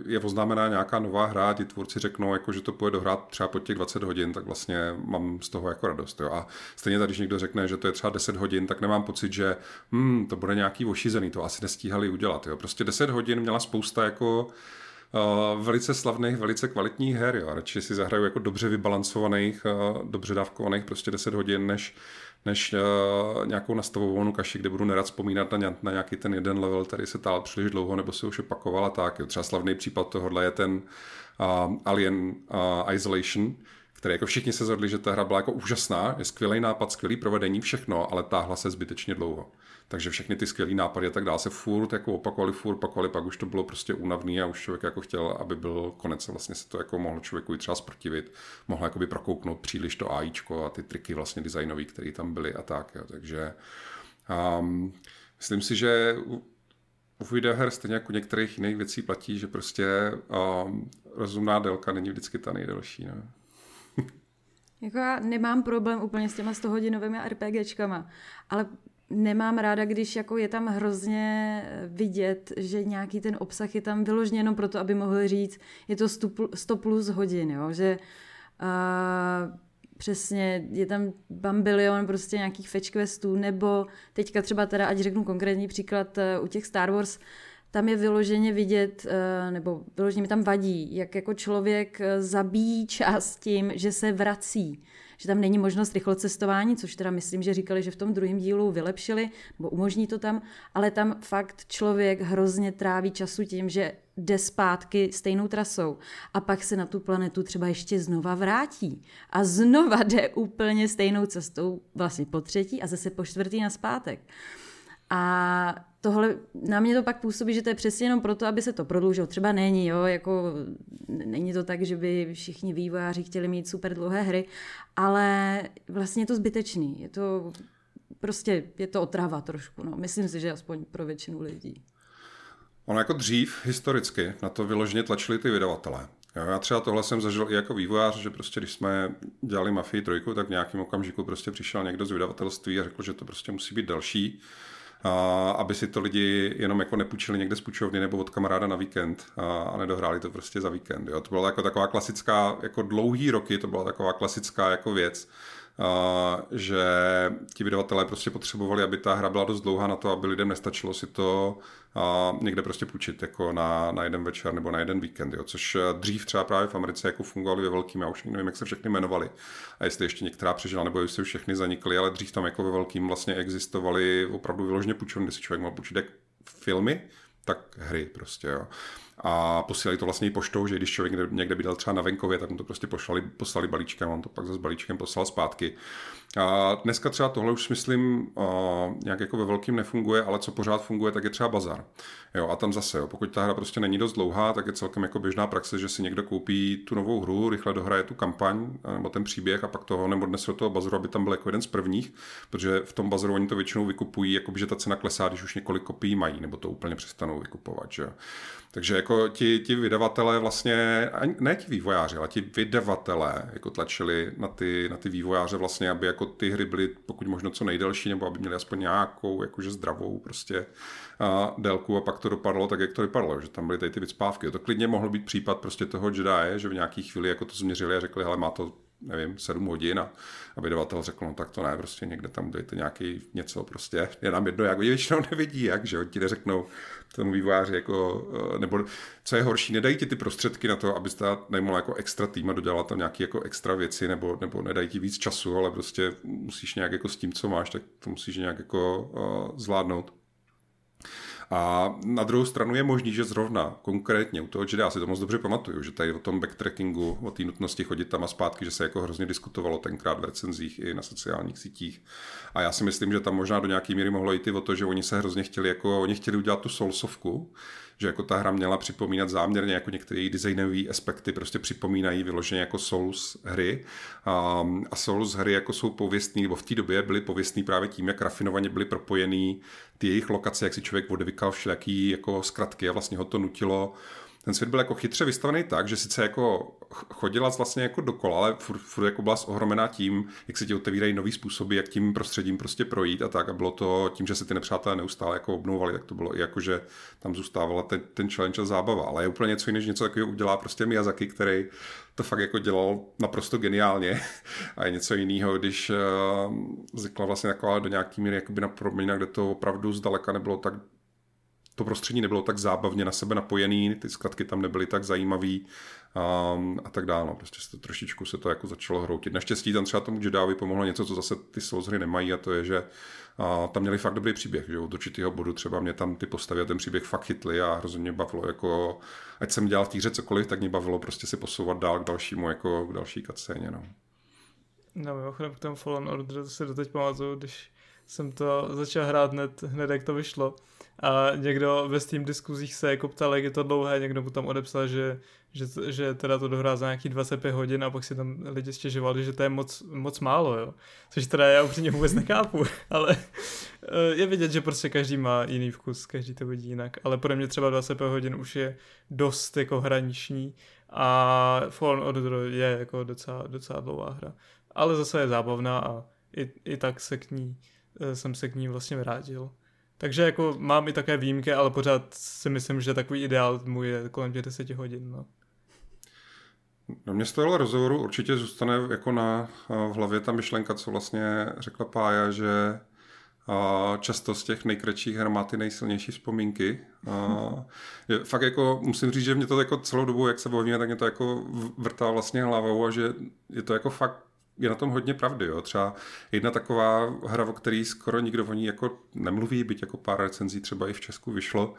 je oznámená nějaká nová hra, ti tvůrci řeknou, jako, že to půjde dohrát třeba po těch 20 hodin, tak vlastně mám z toho jako radost. Jo. A stejně tak, když někdo řekne, že to je třeba 10 hodin, tak nemám pocit, že hmm, to bude nějaký ošízený, to asi nestíhali udělat. Jo. Prostě 10 hodin měla spousta jako Uh, velice slavných, velice kvalitních her. Jo. Radši si zahraju jako dobře vybalancovaných, uh, dobře dávkovaných prostě 10 hodin, než než uh, nějakou nastavovanou kaši, kde budu nerad vzpomínat na, na nějaký ten jeden level, který se tál příliš dlouho, nebo se už opakoval a tak. Jo. Třeba slavný případ tohohle je ten uh, Alien uh, Isolation, který jako všichni se zhodli, že ta hra byla jako úžasná, je skvělý nápad, skvělý provedení, všechno, ale táhla se zbytečně dlouho. Takže všechny ty skvělé nápady a tak dále se furt jako opakovali, furt opakovali, pak už to bylo prostě únavný a už člověk jako chtěl, aby byl konec. Vlastně se to jako mohlo člověku i třeba zprotivit, mohl jakoby prokouknout příliš to AIčko a ty triky vlastně designový, které tam byly a tak. Jo. Takže um, myslím si, že u, videoher stejně jako některých jiných věcí platí, že prostě um, rozumná délka není vždycky ta nejdelší. Ne? Jako já nemám problém úplně s těma 100 hodinovými RPGčkama, ale nemám ráda, když jako je tam hrozně vidět, že nějaký ten obsah je tam vyložený jenom proto, aby mohli říct, je to 100 plus hodin, jo? že uh, přesně je tam bambilion prostě nějakých fetch questů, nebo teďka třeba teda, ať řeknu konkrétní příklad uh, u těch Star Wars, tam je vyloženě vidět, uh, nebo vyloženě mi tam vadí, jak jako člověk zabíjí čas tím, že se vrací že tam není možnost rychlocestování, což teda myslím, že říkali, že v tom druhém dílu vylepšili, nebo umožní to tam, ale tam fakt člověk hrozně tráví času tím, že jde zpátky stejnou trasou a pak se na tu planetu třeba ještě znova vrátí a znova jde úplně stejnou cestou vlastně po třetí a zase po čtvrtý na zpátek. A tohle, na mě to pak působí, že to je přesně jenom proto, aby se to prodloužilo. Třeba není, jo, jako není to tak, že by všichni vývojáři chtěli mít super dlouhé hry, ale vlastně je to zbytečný. Je to prostě, je to otrava trošku, no. Myslím si, že aspoň pro většinu lidí. Ono jako dřív, historicky, na to vyloženě tlačili ty vydavatelé. Já třeba tohle jsem zažil i jako vývojář, že prostě když jsme dělali Mafii trojku, tak v nějakém okamžiku prostě přišel někdo z vydavatelství a řekl, že to prostě musí být další a aby si to lidi jenom jako nepůjčili někde z půjčovny nebo od kamaráda na víkend a, a nedohráli to prostě za víkend. Jo. To byla jako taková klasická, jako dlouhý roky, to byla taková klasická jako věc, že ti vydavatelé prostě potřebovali, aby ta hra byla dost dlouhá na to, aby lidem nestačilo si to někde prostě půjčit jako na, na jeden večer nebo na jeden víkend, jo, což dřív třeba právě v Americe jako fungovaly ve velkým, já už nevím, jak se všechny jmenovali a jestli ještě některá přežila, nebo jestli všechny zanikly, ale dřív tam jako ve velkým vlastně existovaly opravdu vyloženě půjčovny, kde si člověk mohl půjčit jak filmy, tak hry prostě, jo a posílali to vlastně i poštou, že když člověk někde bydal třeba na venkově, tak mu to prostě poslali, poslali balíčkem, on to pak zase balíčkem poslal zpátky. A dneska třeba tohle už myslím nějak jako ve velkým nefunguje, ale co pořád funguje, tak je třeba bazar. Jo, a tam zase, jo, pokud ta hra prostě není dost dlouhá, tak je celkem jako běžná praxe, že si někdo koupí tu novou hru, rychle dohraje tu kampaň nebo ten příběh a pak toho nebo dnes do toho bazaru, aby tam byl jako jeden z prvních, protože v tom bazaru oni to většinou vykupují, jako že ta cena klesá, když už několik kopií mají, nebo to úplně přestanou vykupovat. Že? Takže jako ti, ti vydavatelé vlastně, ne ti vývojáři, ale ti vydavatelé jako tlačili na ty, na ty vývojáře vlastně, aby jako ty hry byly pokud možno co nejdelší, nebo aby měly aspoň nějakou jakože zdravou prostě a délku a pak to dopadlo tak, jak to vypadalo, že tam byly tady ty vycpávky. To klidně mohl být případ prostě toho Jedi, že v nějaký chvíli jako to změřili a řekli, hele, má to nevím, 7 hodin a, a vydavatel řekl, no tak to ne, prostě někde tam dejte nějaký něco, prostě je nám jedno, jak oni většinou nevidí, jak, že ti neřeknou tomu vývojáři, jako, eh, nebo co je horší, nedají ti ty prostředky na to, abys ta najmohl jako extra tým a dodělal tam nějaké jako extra věci, nebo, nebo nedají ti víc času, ale prostě musíš nějak jako s tím, co máš, tak to musíš nějak jako uh, zvládnout. A na druhou stranu je možný, že zrovna konkrétně u toho Jedi, já si to moc dobře pamatuju, že tady o tom backtrackingu, o té nutnosti chodit tam a zpátky, že se jako hrozně diskutovalo tenkrát v recenzích i na sociálních sítích. A já si myslím, že tam možná do nějaké míry mohlo jít i o to, že oni se hrozně chtěli, jako oni chtěli udělat tu soulsovku, že jako ta hra měla připomínat záměrně jako některé její designové aspekty prostě připomínají vyloženě jako Souls hry. A, a Souls hry jako jsou pověstný, nebo v té době byly pověstný právě tím, jak rafinovaně byly propojený ty jejich lokace, jak si člověk odevykal všelijaký jako zkratky a vlastně ho to nutilo. Ten svět byl jako chytře vystavený tak, že sice jako chodila vlastně jako dokola, ale furt, furt jako byla ohromená tím, jak se ti otevírají nový způsoby, jak tím prostředím prostě projít a tak. A bylo to tím, že se ty nepřátelé neustále jako obnovovali, tak to bylo i jako, že tam zůstávala ten, ten challenge a zábava, ale je úplně něco jiného, něco takového udělá prostě Miyazaki, který to fakt jako dělal naprosto geniálně. A je něco jiného, když uh, zvykla vlastně taková do nějaký míry jakoby na proměna, kde to opravdu zdaleka nebylo tak to prostředí nebylo tak zábavně na sebe napojený, ty zkratky tam nebyly tak zajímavý um, a tak dále. No. Prostě se to, trošičku se to jako začalo hroutit. Naštěstí tam třeba tomu Jedávi pomohlo něco, co zase ty Souls hry nemají a to je, že a tam měli fakt dobrý příběh, že od určitého bodu třeba mě tam ty postavy a ten příběh fakt chytli a hrozně mě bavilo, jako ať jsem dělal v té hře cokoliv, tak mě bavilo prostě si posouvat dál k dalšímu, jako k další kacéně, no. No, mimochodem k tomu Fallen Order se doteď pamatuju, když jsem to začal hrát hned, hned jak to vyšlo, a někdo ve Steam diskuzích se jako ptal, jak je to dlouhé, někdo mu tam odepsal, že, že, že teda to dohrá za nějakých 25 hodin a pak si tam lidi stěžovali, že to je moc, moc málo, jo. Což teda já upřímně vůbec nechápu, ale eh, je vidět, že prostě každý má jiný vkus, každý to vidí jinak, ale pro mě třeba 25 hodin už je dost jako hraniční a Fallen Order je jako docela, docela dlouhá hra. Ale zase je zábavná a i, i tak se k ní, eh, jsem se k ní vlastně vrátil. Takže jako mám i také výjimky, ale pořád si myslím, že takový ideál můj je kolem těch 10 hodin. No. No mě z tohohle rozhovoru určitě zůstane jako na v hlavě ta myšlenka, co vlastně řekla Pája, že a často z těch nejkratších her má ty nejsilnější vzpomínky. A je, fakt jako musím říct, že mě to jako celou dobu, jak se bavíme, tak mě to jako vrtá vlastně hlavou a že je to jako fakt je na tom hodně pravdy. Jo. Třeba jedna taková hra, o který skoro nikdo o ní jako nemluví, byť jako pár recenzí třeba i v Česku vyšlo,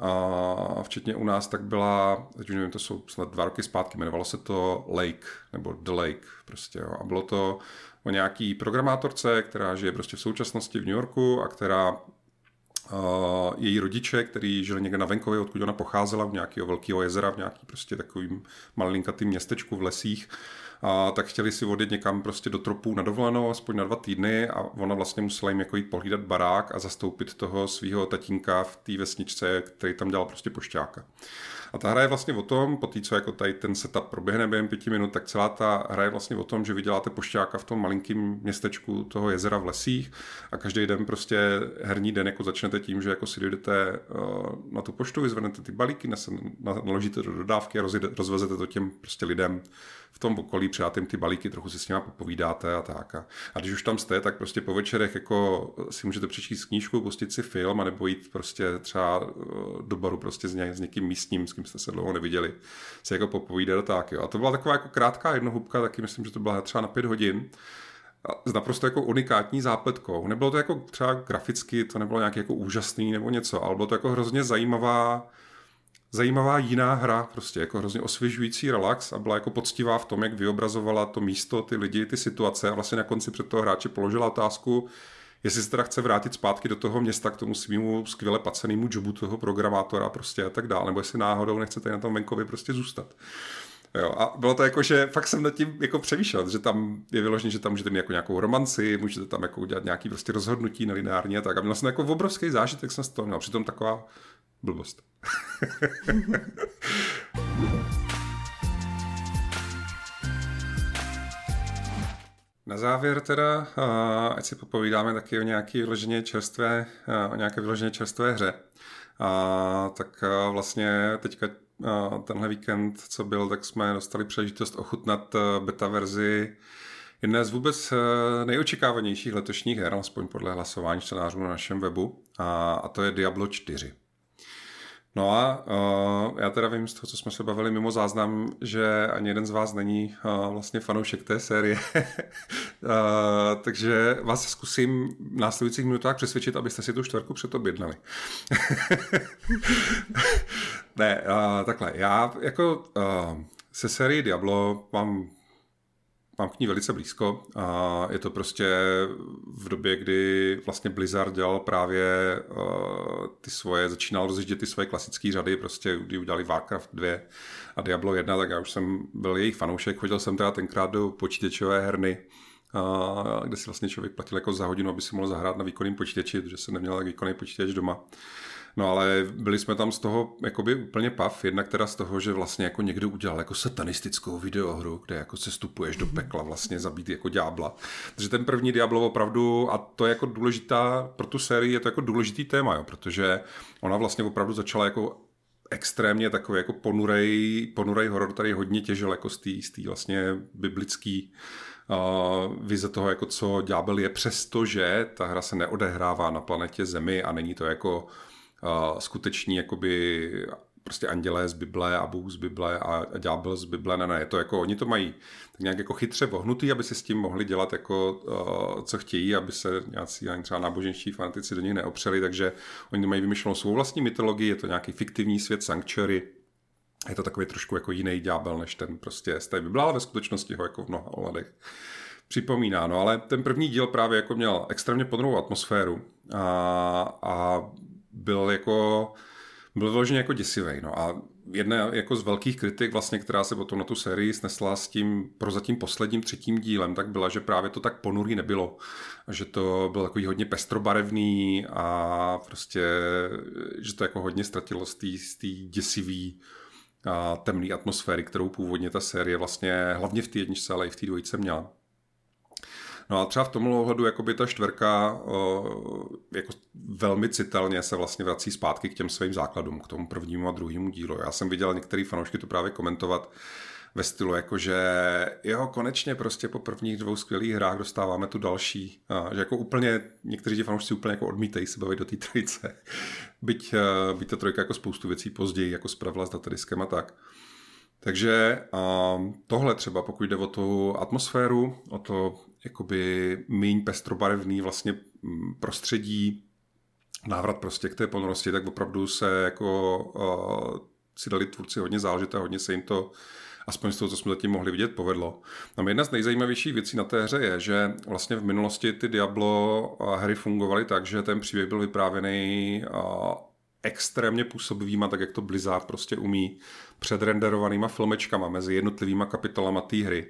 a včetně u nás, tak byla, teď už nevím, to jsou snad dva roky zpátky, jmenovalo se to Lake, nebo The Lake prostě, jo. a bylo to o nějaký programátorce, která žije prostě v současnosti v New Yorku a která její rodiče, který žili někde na venkově, odkud ona pocházela, v nějakého velkého jezera, v nějaký prostě takovým malinkatým městečku v lesích, a tak chtěli si odjet někam prostě do tropů na dovolenou, aspoň na dva týdny a ona vlastně musela jim jako jít pohlídat barák a zastoupit toho svého tatínka v té vesničce, který tam dělal prostě pošťáka. A ta hra je vlastně o tom, po té, co jako tady ten setup proběhne během pěti minut, tak celá ta hra je vlastně o tom, že vyděláte pošťáka v tom malinkém městečku toho jezera v lesích a každý den prostě herní den jako začnete tím, že jako si dojdete uh, na tu poštu, vyzvednete ty balíky, naložíte do dodávky a rozvezete to těm prostě lidem v tom okolí, přidáte jim ty balíky, trochu si s nimi popovídáte a tak. A, a když už tam jste, tak prostě po večerech jako si můžete přečíst knížku, pustit si film, nebo jít prostě třeba eh, do baru prostě s, ně, s někým místním, s kým jste se dlouho neviděli, si jako popovídat a tak. Jo. A to byla taková jako krátká jednohubka, taky myslím, že to byla třeba na pět hodin s naprosto jako unikátní zápletkou. Nebylo to jako třeba graficky, to nebylo nějak jako úžasný nebo něco, ale bylo to jako hrozně zajímavá zajímavá jiná hra, prostě jako hrozně osvěžující relax a byla jako poctivá v tom, jak vyobrazovala to místo, ty lidi, ty situace a vlastně na konci před toho hráče položila otázku, jestli se teda chce vrátit zpátky do toho města k tomu svýmu skvěle pacenému jobu toho programátora prostě a tak dále, nebo jestli náhodou nechcete na tom venkově prostě zůstat. Jo, a bylo to jako, že fakt jsem nad tím jako přemýšlel, že tam je vyložené, že tam můžete mít jako nějakou romanci, můžete tam jako udělat nějaký prostě rozhodnutí na lineárně a tak. A měl jsem jako obrovský zážitek, jsem z toho měl. Přitom taková blbost. Na závěr teda, ať si popovídáme taky o nějaké vyloženě čerstvé, o nějaké vyloženě čerstvé hře. A, tak vlastně teďka tenhle víkend, co byl, tak jsme dostali příležitost ochutnat beta verzi jedné z vůbec nejočekávanějších letošních her, aspoň podle hlasování čtenářů na našem webu, a, a to je Diablo 4. No a uh, já teda vím z toho, co jsme se bavili mimo záznam, že ani jeden z vás není uh, vlastně fanoušek té série. uh, takže vás zkusím v následujících minutách přesvědčit, abyste si tu čtvrku předobjednali. ne, uh, takhle. Já jako uh, se sérii Diablo mám mám k ní velice blízko a je to prostě v době, kdy vlastně Blizzard dělal právě uh, ty svoje, začínal rozjíždět ty svoje klasické řady, prostě kdy udělali Warcraft 2 a Diablo 1, tak já už jsem byl jejich fanoušek, chodil jsem teda tenkrát do počítačové herny, uh, kde si vlastně člověk platil jako za hodinu, aby si mohl zahrát na výkonným počítači, protože jsem neměl tak výkonný počítač doma. No ale byli jsme tam z toho jakoby úplně pav, jednak teda z toho, že vlastně jako někdo udělal jako satanistickou videohru, kde jako se stupuješ do pekla vlastně zabít jako ďábla. Takže ten první Diablo opravdu, a to je jako důležitá, pro tu sérii je to jako důležitý téma, jo, protože ona vlastně opravdu začala jako extrémně takový jako ponurej, ponurej horor tady hodně těžil jako z té vlastně biblický uh, vize toho, jako co ďábel je, přestože ta hra se neodehrává na planetě Zemi a není to jako skuteční jakoby prostě andělé z Bible a Bůh z Bible a, a ďábel z Bible, ne, ne, je to jako, oni to mají tak nějak jako chytře vohnutý, aby si s tím mohli dělat jako, uh, co chtějí, aby se nějací třeba náboženští fanatici do nich neopřeli, takže oni mají vymyšlenou svou vlastní mytologii, je to nějaký fiktivní svět Sanctuary, je to takový trošku jako jiný ďábel, než ten prostě z té Bible, ale ve skutečnosti ho jako v mnoha ohledech připomíná. No ale ten první díl právě jako měl extrémně podrobnou atmosféru a, a byl jako byl vyloženě jako děsivý. No a jedna jako z velkých kritik, vlastně, která se potom na tu sérii snesla s tím prozatím posledním třetím dílem, tak byla, že právě to tak ponurý nebylo. Že to bylo takový hodně pestrobarevný a prostě, že to jako hodně ztratilo z té děsivý a temné atmosféry, kterou původně ta série vlastně hlavně v té jedničce, ale i v té dvojice měla. No a třeba v tomhle ohledu jakoby ta čtverka jako velmi citelně se vlastně vrací zpátky k těm svým základům, k tomu prvnímu a druhému dílu. Já jsem viděl některé fanoušky to právě komentovat ve stylu, jakože jo, konečně prostě po prvních dvou skvělých hrách dostáváme tu další. Že jako úplně, někteří ti fanoušci úplně jako odmítají se bavit do té trojice. Byť, byť ta trojka jako spoustu věcí později jako spravila s datadiskem a tak. Takže tohle třeba, pokud jde o tu atmosféru, o to jakoby míň pestrobarevný vlastně mm, prostředí, návrat prostě k té ponorosti, tak opravdu se jako uh, si dali tvůrci hodně záležité, hodně se jim to aspoň z toho, co jsme zatím mohli vidět, povedlo. No, jedna z nejzajímavějších věcí na té hře je, že vlastně v minulosti ty Diablo hry fungovaly tak, že ten příběh byl vyprávěný uh, extrémně působivýma, tak jak to Blizzard prostě umí, předrenderovanýma filmečkama mezi jednotlivýma kapitolama té hry.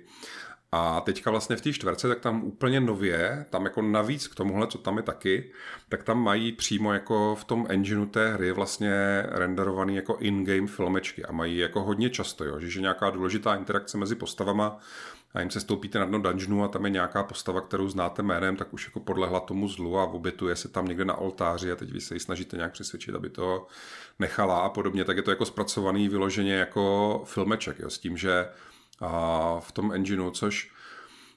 A teďka vlastně v té čtverce, tak tam úplně nově, tam jako navíc k tomuhle, co tam je taky, tak tam mají přímo jako v tom engineu té hry vlastně renderovaný jako in-game filmečky a mají jako hodně často, jo, že je nějaká důležitá interakce mezi postavama a jim se stoupíte na dno dungeonu a tam je nějaká postava, kterou znáte jménem, tak už jako podlehla tomu zlu a obětuje se tam někde na oltáři a teď vy se ji snažíte nějak přesvědčit, aby to nechala a podobně, tak je to jako zpracovaný vyloženě jako filmeček, jo, s tím, že v tom engineu, což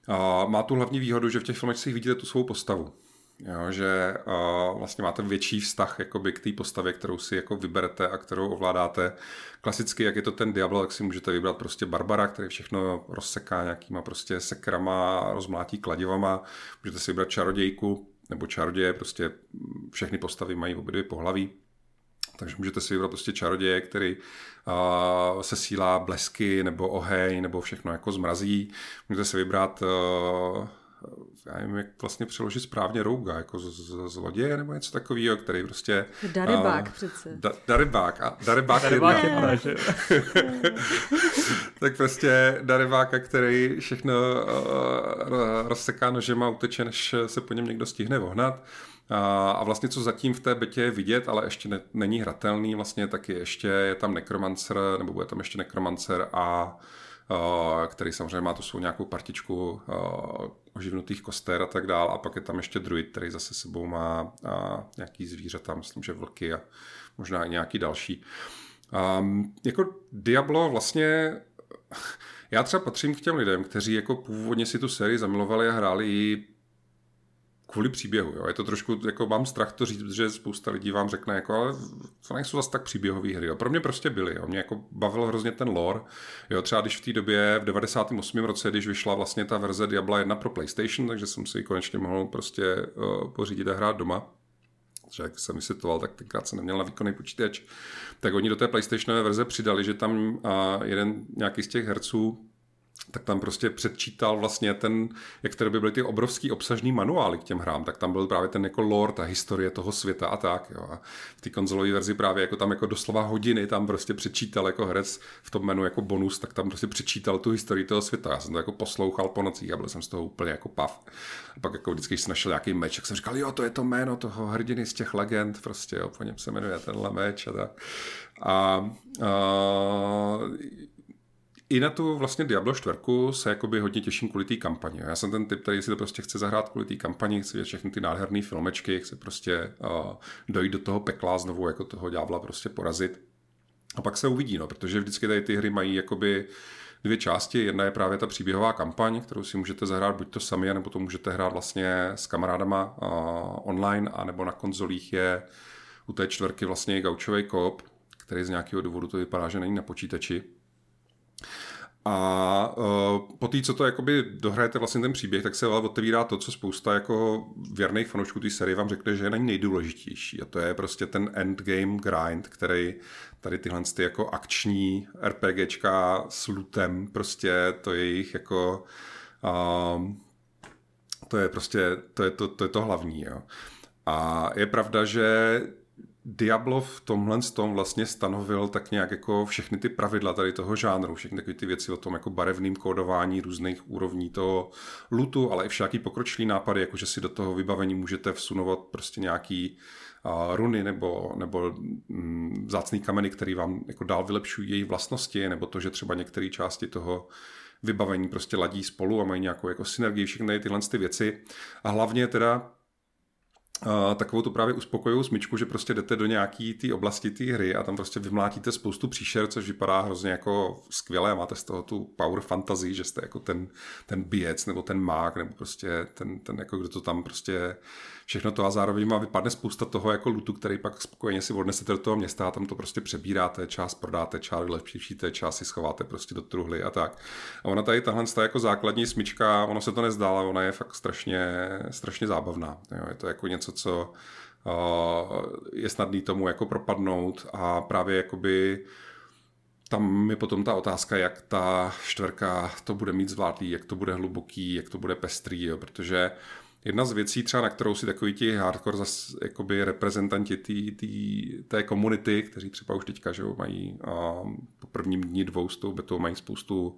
a má tu hlavní výhodu, že v těch filmech vidíte tu svou postavu. Jo, že uh, vlastně máte větší vztah jakoby, k té postavě, kterou si jako vyberete a kterou ovládáte. Klasicky, jak je to ten Diablo, tak si můžete vybrat prostě Barbara, který všechno rozseká nějakýma prostě sekrama, rozmlátí kladivama. Můžete si vybrat čarodějku nebo čaroděje, prostě všechny postavy mají obě dvě pohlaví. Takže můžete si vybrat prostě čaroděje, který uh, se sílá blesky nebo oheň nebo všechno jako zmrazí. Můžete si vybrat uh, já nevím, jak vlastně přeložit správně rouga, jako z, z, zloděje nebo něco takového, který prostě... Darybák uh, přece. Da, darybák, a darybák, darybák jedna. jedna že? tak prostě darybáka, který všechno uh, rozseká nožema, uteče, než se po něm někdo stihne vohnat. A vlastně co zatím v té betě je vidět, ale ještě ne, není hratelný, vlastně taky ještě je tam nekromancer, nebo bude tam ještě nekromancer a který samozřejmě má tu svou nějakou partičku oživnutých koster a tak dál. A pak je tam ještě druid, který zase sebou má nějaký zvířata, myslím, že vlky a možná i nějaký další. Um, jako Diablo vlastně já třeba patřím k těm lidem, kteří jako původně si tu sérii zamilovali a hráli ji kvůli příběhu. Jo. Je to trošku, jako mám strach to říct, že spousta lidí vám řekne, jako, ale to nejsou zase tak příběhové hry. Jo. Pro mě prostě byly. Jo. Mě jako bavil hrozně ten lore. Jo. Třeba když v té době, v 98. roce, když vyšla vlastně ta verze Diabla 1 pro PlayStation, takže jsem si ji konečně mohl prostě uh, pořídit a hrát doma, že jak jsem vysvětloval, tak tenkrát jsem neměl na výkonný počítač, tak oni do té PlayStationové verze přidali, že tam uh, jeden nějaký z těch herců tak tam prostě předčítal vlastně ten, jak tady by byly ty obrovský obsažný manuály k těm hrám, tak tam byl právě ten jako lore, ta historie toho světa a tak. Jo. A v té konzolové verzi právě jako tam jako doslova hodiny tam prostě přečítal jako herec v tom menu jako bonus, tak tam prostě přečítal tu historii toho světa. Já jsem to jako poslouchal po nocích a byl jsem z toho úplně jako pav. A pak jako vždycky, když jsem našel nějaký meč, tak jsem říkal, jo, to je to jméno toho hrdiny z těch legend, prostě jo, po něm se jmenuje tenhle meč a tak. A, a i na tu vlastně Diablo 4 se jakoby hodně těším kvůli té kampani. Já jsem ten typ, který si to prostě chce zahrát kvůli té kampani, chci vidět všechny ty nádherné filmečky, chci prostě uh, dojít do toho pekla znovu jako toho ďábla prostě porazit. A pak se uvidí, no, protože vždycky tady ty hry mají jakoby dvě části. Jedna je právě ta příběhová kampaň, kterou si můžete zahrát buď to sami, nebo to můžete hrát vlastně s kamarádama uh, online, anebo na konzolích je u té čtvrky vlastně gaučový kop, který z nějakého důvodu to vypadá, že není na počítači, a uh, po té, co to jakoby dohrajete vlastně ten příběh, tak se ale otevírá to, co spousta jako věrných fanoušků té série vám řekne, že je na ní nejdůležitější. A to je prostě ten endgame grind, který tady tyhle ty jako akční RPGčka s lootem, prostě to je jejich jako uh, to je prostě, to je to, to, je to hlavní. Jo. A je pravda, že Diablo v tomhle tom vlastně stanovil tak nějak jako všechny ty pravidla tady toho žánru, všechny takové ty věci o tom jako barevným kódování různých úrovní toho lutu, ale i všaký pokročilý nápady, jako že si do toho vybavení můžete vsunovat prostě nějaký uh, runy nebo, nebo mm, vzácný kameny, který vám jako dál vylepšují její vlastnosti, nebo to, že třeba některé části toho vybavení prostě ladí spolu a mají nějakou jako synergii, všechny tyhle ty věci. A hlavně teda takovou tu právě uspokojivou smyčku, že prostě jdete do nějaký té oblasti té hry a tam prostě vymlátíte spoustu příšer, což vypadá hrozně jako skvěle. A máte z toho tu power fantasy, že jste jako ten, ten bijec nebo ten mák nebo prostě ten, ten jako kdo to tam prostě všechno to a zároveň má vypadne spousta toho jako lutu, který pak spokojeně si odnesete do toho města a tam to prostě přebíráte, část prodáte, část vylepšíte, část si schováte prostě do truhly a tak. A ona tady tahle jako základní smyčka, ono se to nezdála, ona je fakt strašně, strašně zábavná. Jo, je to jako něco, co uh, je snadný tomu jako propadnout a právě jakoby tam je potom ta otázka, jak ta čtvrka to bude mít zvládlý, jak to bude hluboký, jak to bude pestrý, jo, protože Jedna z věcí třeba, na kterou si takový ti hardcore zas, jakoby reprezentanti tý, tý, té komunity, kteří třeba už teďka že mají a, po prvním dní dvou s tou betou mají spoustu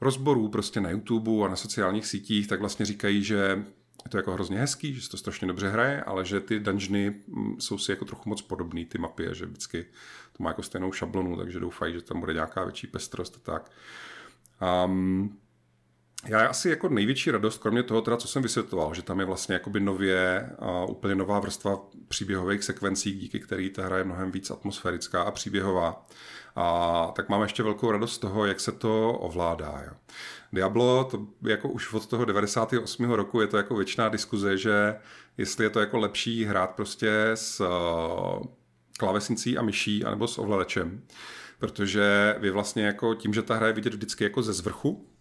rozborů prostě na YouTube a na sociálních sítích, tak vlastně říkají, že je to jako hrozně hezký, že se to strašně dobře hraje, ale že ty dungeony mm, jsou si jako trochu moc podobný, ty mapy, že vždycky to má jako stejnou šablonu, takže doufají, že tam bude nějaká větší pestrost a tak. Um, já asi jako největší radost, kromě toho, teda, co jsem vysvětloval, že tam je vlastně jakoby nově uh, úplně nová vrstva příběhových sekvencí, díky který ta hra je mnohem víc atmosférická a příběhová. A tak mám ještě velkou radost z toho, jak se to ovládá. Jo. Diablo, to jako už od toho 98. roku je to jako věčná diskuze, že jestli je to jako lepší hrát prostě s uh, klávesnicí a myší, anebo s ovladačem. Protože vy vlastně jako tím, že ta hra je vidět vždycky jako ze zvrchu,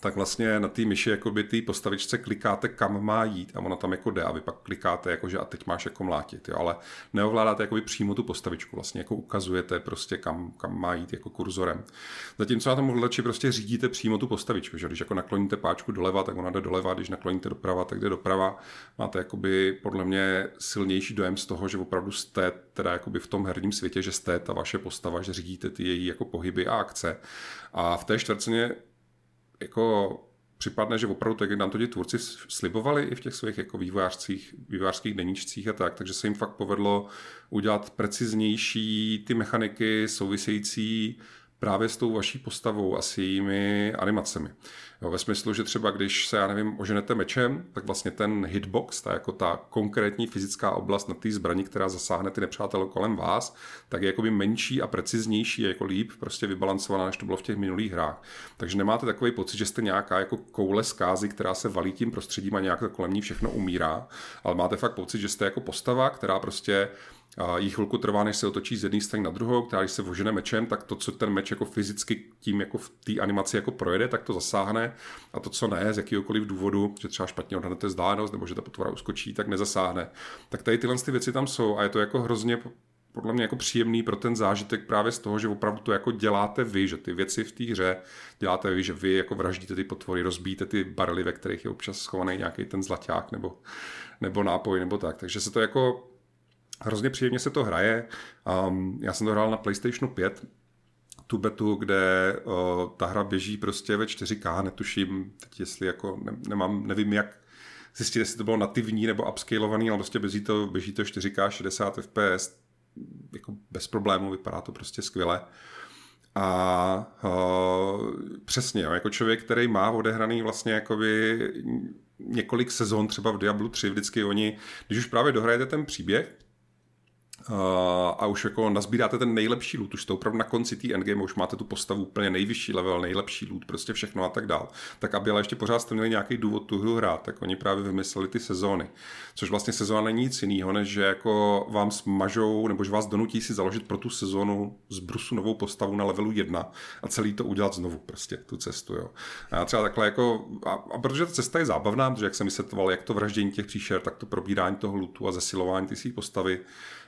tak vlastně na té myši jakoby té postavičce klikáte, kam má jít a ona tam jako jde a vy pak klikáte, jako že a teď máš jako mlátit, jo, ale neovládáte jakoby přímo tu postavičku, vlastně jako ukazujete prostě kam, kam má jít jako kurzorem. Zatímco na tom ovladači prostě řídíte přímo tu postavičku, že když jako nakloníte páčku doleva, tak ona jde doleva, když nakloníte doprava, tak jde doprava. Máte jakoby podle mě silnější dojem z toho, že opravdu jste teda jakoby v tom herním světě, že jste ta vaše postava, že řídíte ty její jako pohyby a akce. A v té čtvrtceně jako připadne, že opravdu tak, jak nám to ti tvůrci slibovali i v těch svých jako vývojářských, vývojářských deníčcích a tak, takže se jim fakt povedlo udělat preciznější ty mechaniky související právě s tou vaší postavou a s jejími animacemi. Jo, ve smyslu, že třeba když se, já nevím, oženete mečem, tak vlastně ten hitbox, ta jako ta konkrétní fyzická oblast na té zbraní, která zasáhne ty nepřátelé kolem vás, tak je jakoby menší a preciznější, jako líp prostě vybalancovaná, než to bylo v těch minulých hrách. Takže nemáte takový pocit, že jste nějaká jako koule zkázy, která se valí tím prostředím a nějak kolem ní všechno umírá, ale máte fakt pocit, že jste jako postava, která prostě a jí chvilku trvá, než se otočí z jedné strany na druhou, která když se vožene mečem, tak to, co ten meč jako fyzicky tím jako v té animaci jako projede, tak to zasáhne a to, co ne, z jakýhokoliv důvodu, že třeba špatně odhadnete vzdálenost nebo že ta potvora uskočí, tak nezasáhne. Tak tady tyhle ty věci tam jsou a je to jako hrozně podle mě jako příjemný pro ten zážitek právě z toho, že opravdu to jako děláte vy, že ty věci v té hře děláte vy, že vy jako vraždíte ty potvory, rozbíjíte ty barely, ve kterých je občas schovaný nějaký ten zlaťák nebo, nebo nápoj nebo tak. Takže se to jako Hrozně příjemně se to hraje. Um, já jsem to hrál na PlayStation 5, tu betu, kde uh, ta hra běží prostě ve 4K, netuším, teď jestli jako ne, nemám, nevím jak zjistit, jestli to bylo nativní nebo upscalovaný, ale prostě běží to, běží to 4K 60 FPS, jako bez problémů, vypadá to prostě skvěle. A uh, přesně, jo, jako člověk, který má odehraný vlastně jakoby několik sezon třeba v Diablo 3, vždycky oni, když už právě dohrajete ten příběh, a už jako nazbíráte ten nejlepší loot, už to opravdu na konci té endgame, už máte tu postavu úplně nejvyšší level, nejlepší loot, prostě všechno a tak dál. Tak aby ale ještě pořád jste měli nějaký důvod tu hru hrát, tak oni právě vymysleli ty sezóny. Což vlastně sezóna není nic jiného, než že jako vám smažou, nebo že vás donutí si založit pro tu sezónu z brusu novou postavu na levelu 1 a celý to udělat znovu prostě, tu cestu, jo. A třeba takhle jako, a, a protože ta cesta je zábavná, protože jak jsem vysvětloval, jak to vraždění těch příšer, tak to probírání toho lootu a zesilování ty své postavy,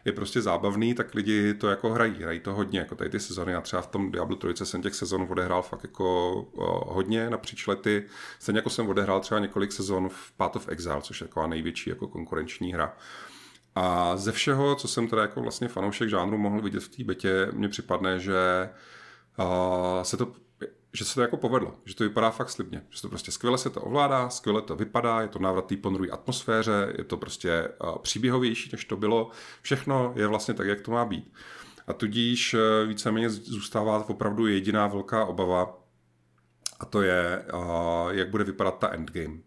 je prostě zábavný, tak lidi to jako hrají, hrají to hodně, jako tady ty sezony. Já třeba v tom Diablo 3 jsem těch sezon odehrál fakt jako uh, hodně napříč lety. Stejně jako jsem odehrál třeba několik sezon v Path of Exile, což je taková největší jako konkurenční hra. A ze všeho, co jsem teda jako vlastně fanoušek žánru mohl vidět v té betě, mně připadne, že uh, se to že se to jako povedlo, že to vypadá fakt slibně, že to prostě skvěle se to ovládá, skvěle to vypadá, je to návrat té ponurý atmosféře, je to prostě příběhovější, než to bylo, všechno je vlastně tak, jak to má být. A tudíž e, víceméně zůstává opravdu jediná velká obava, a to je, jak bude vypadat ta endgame.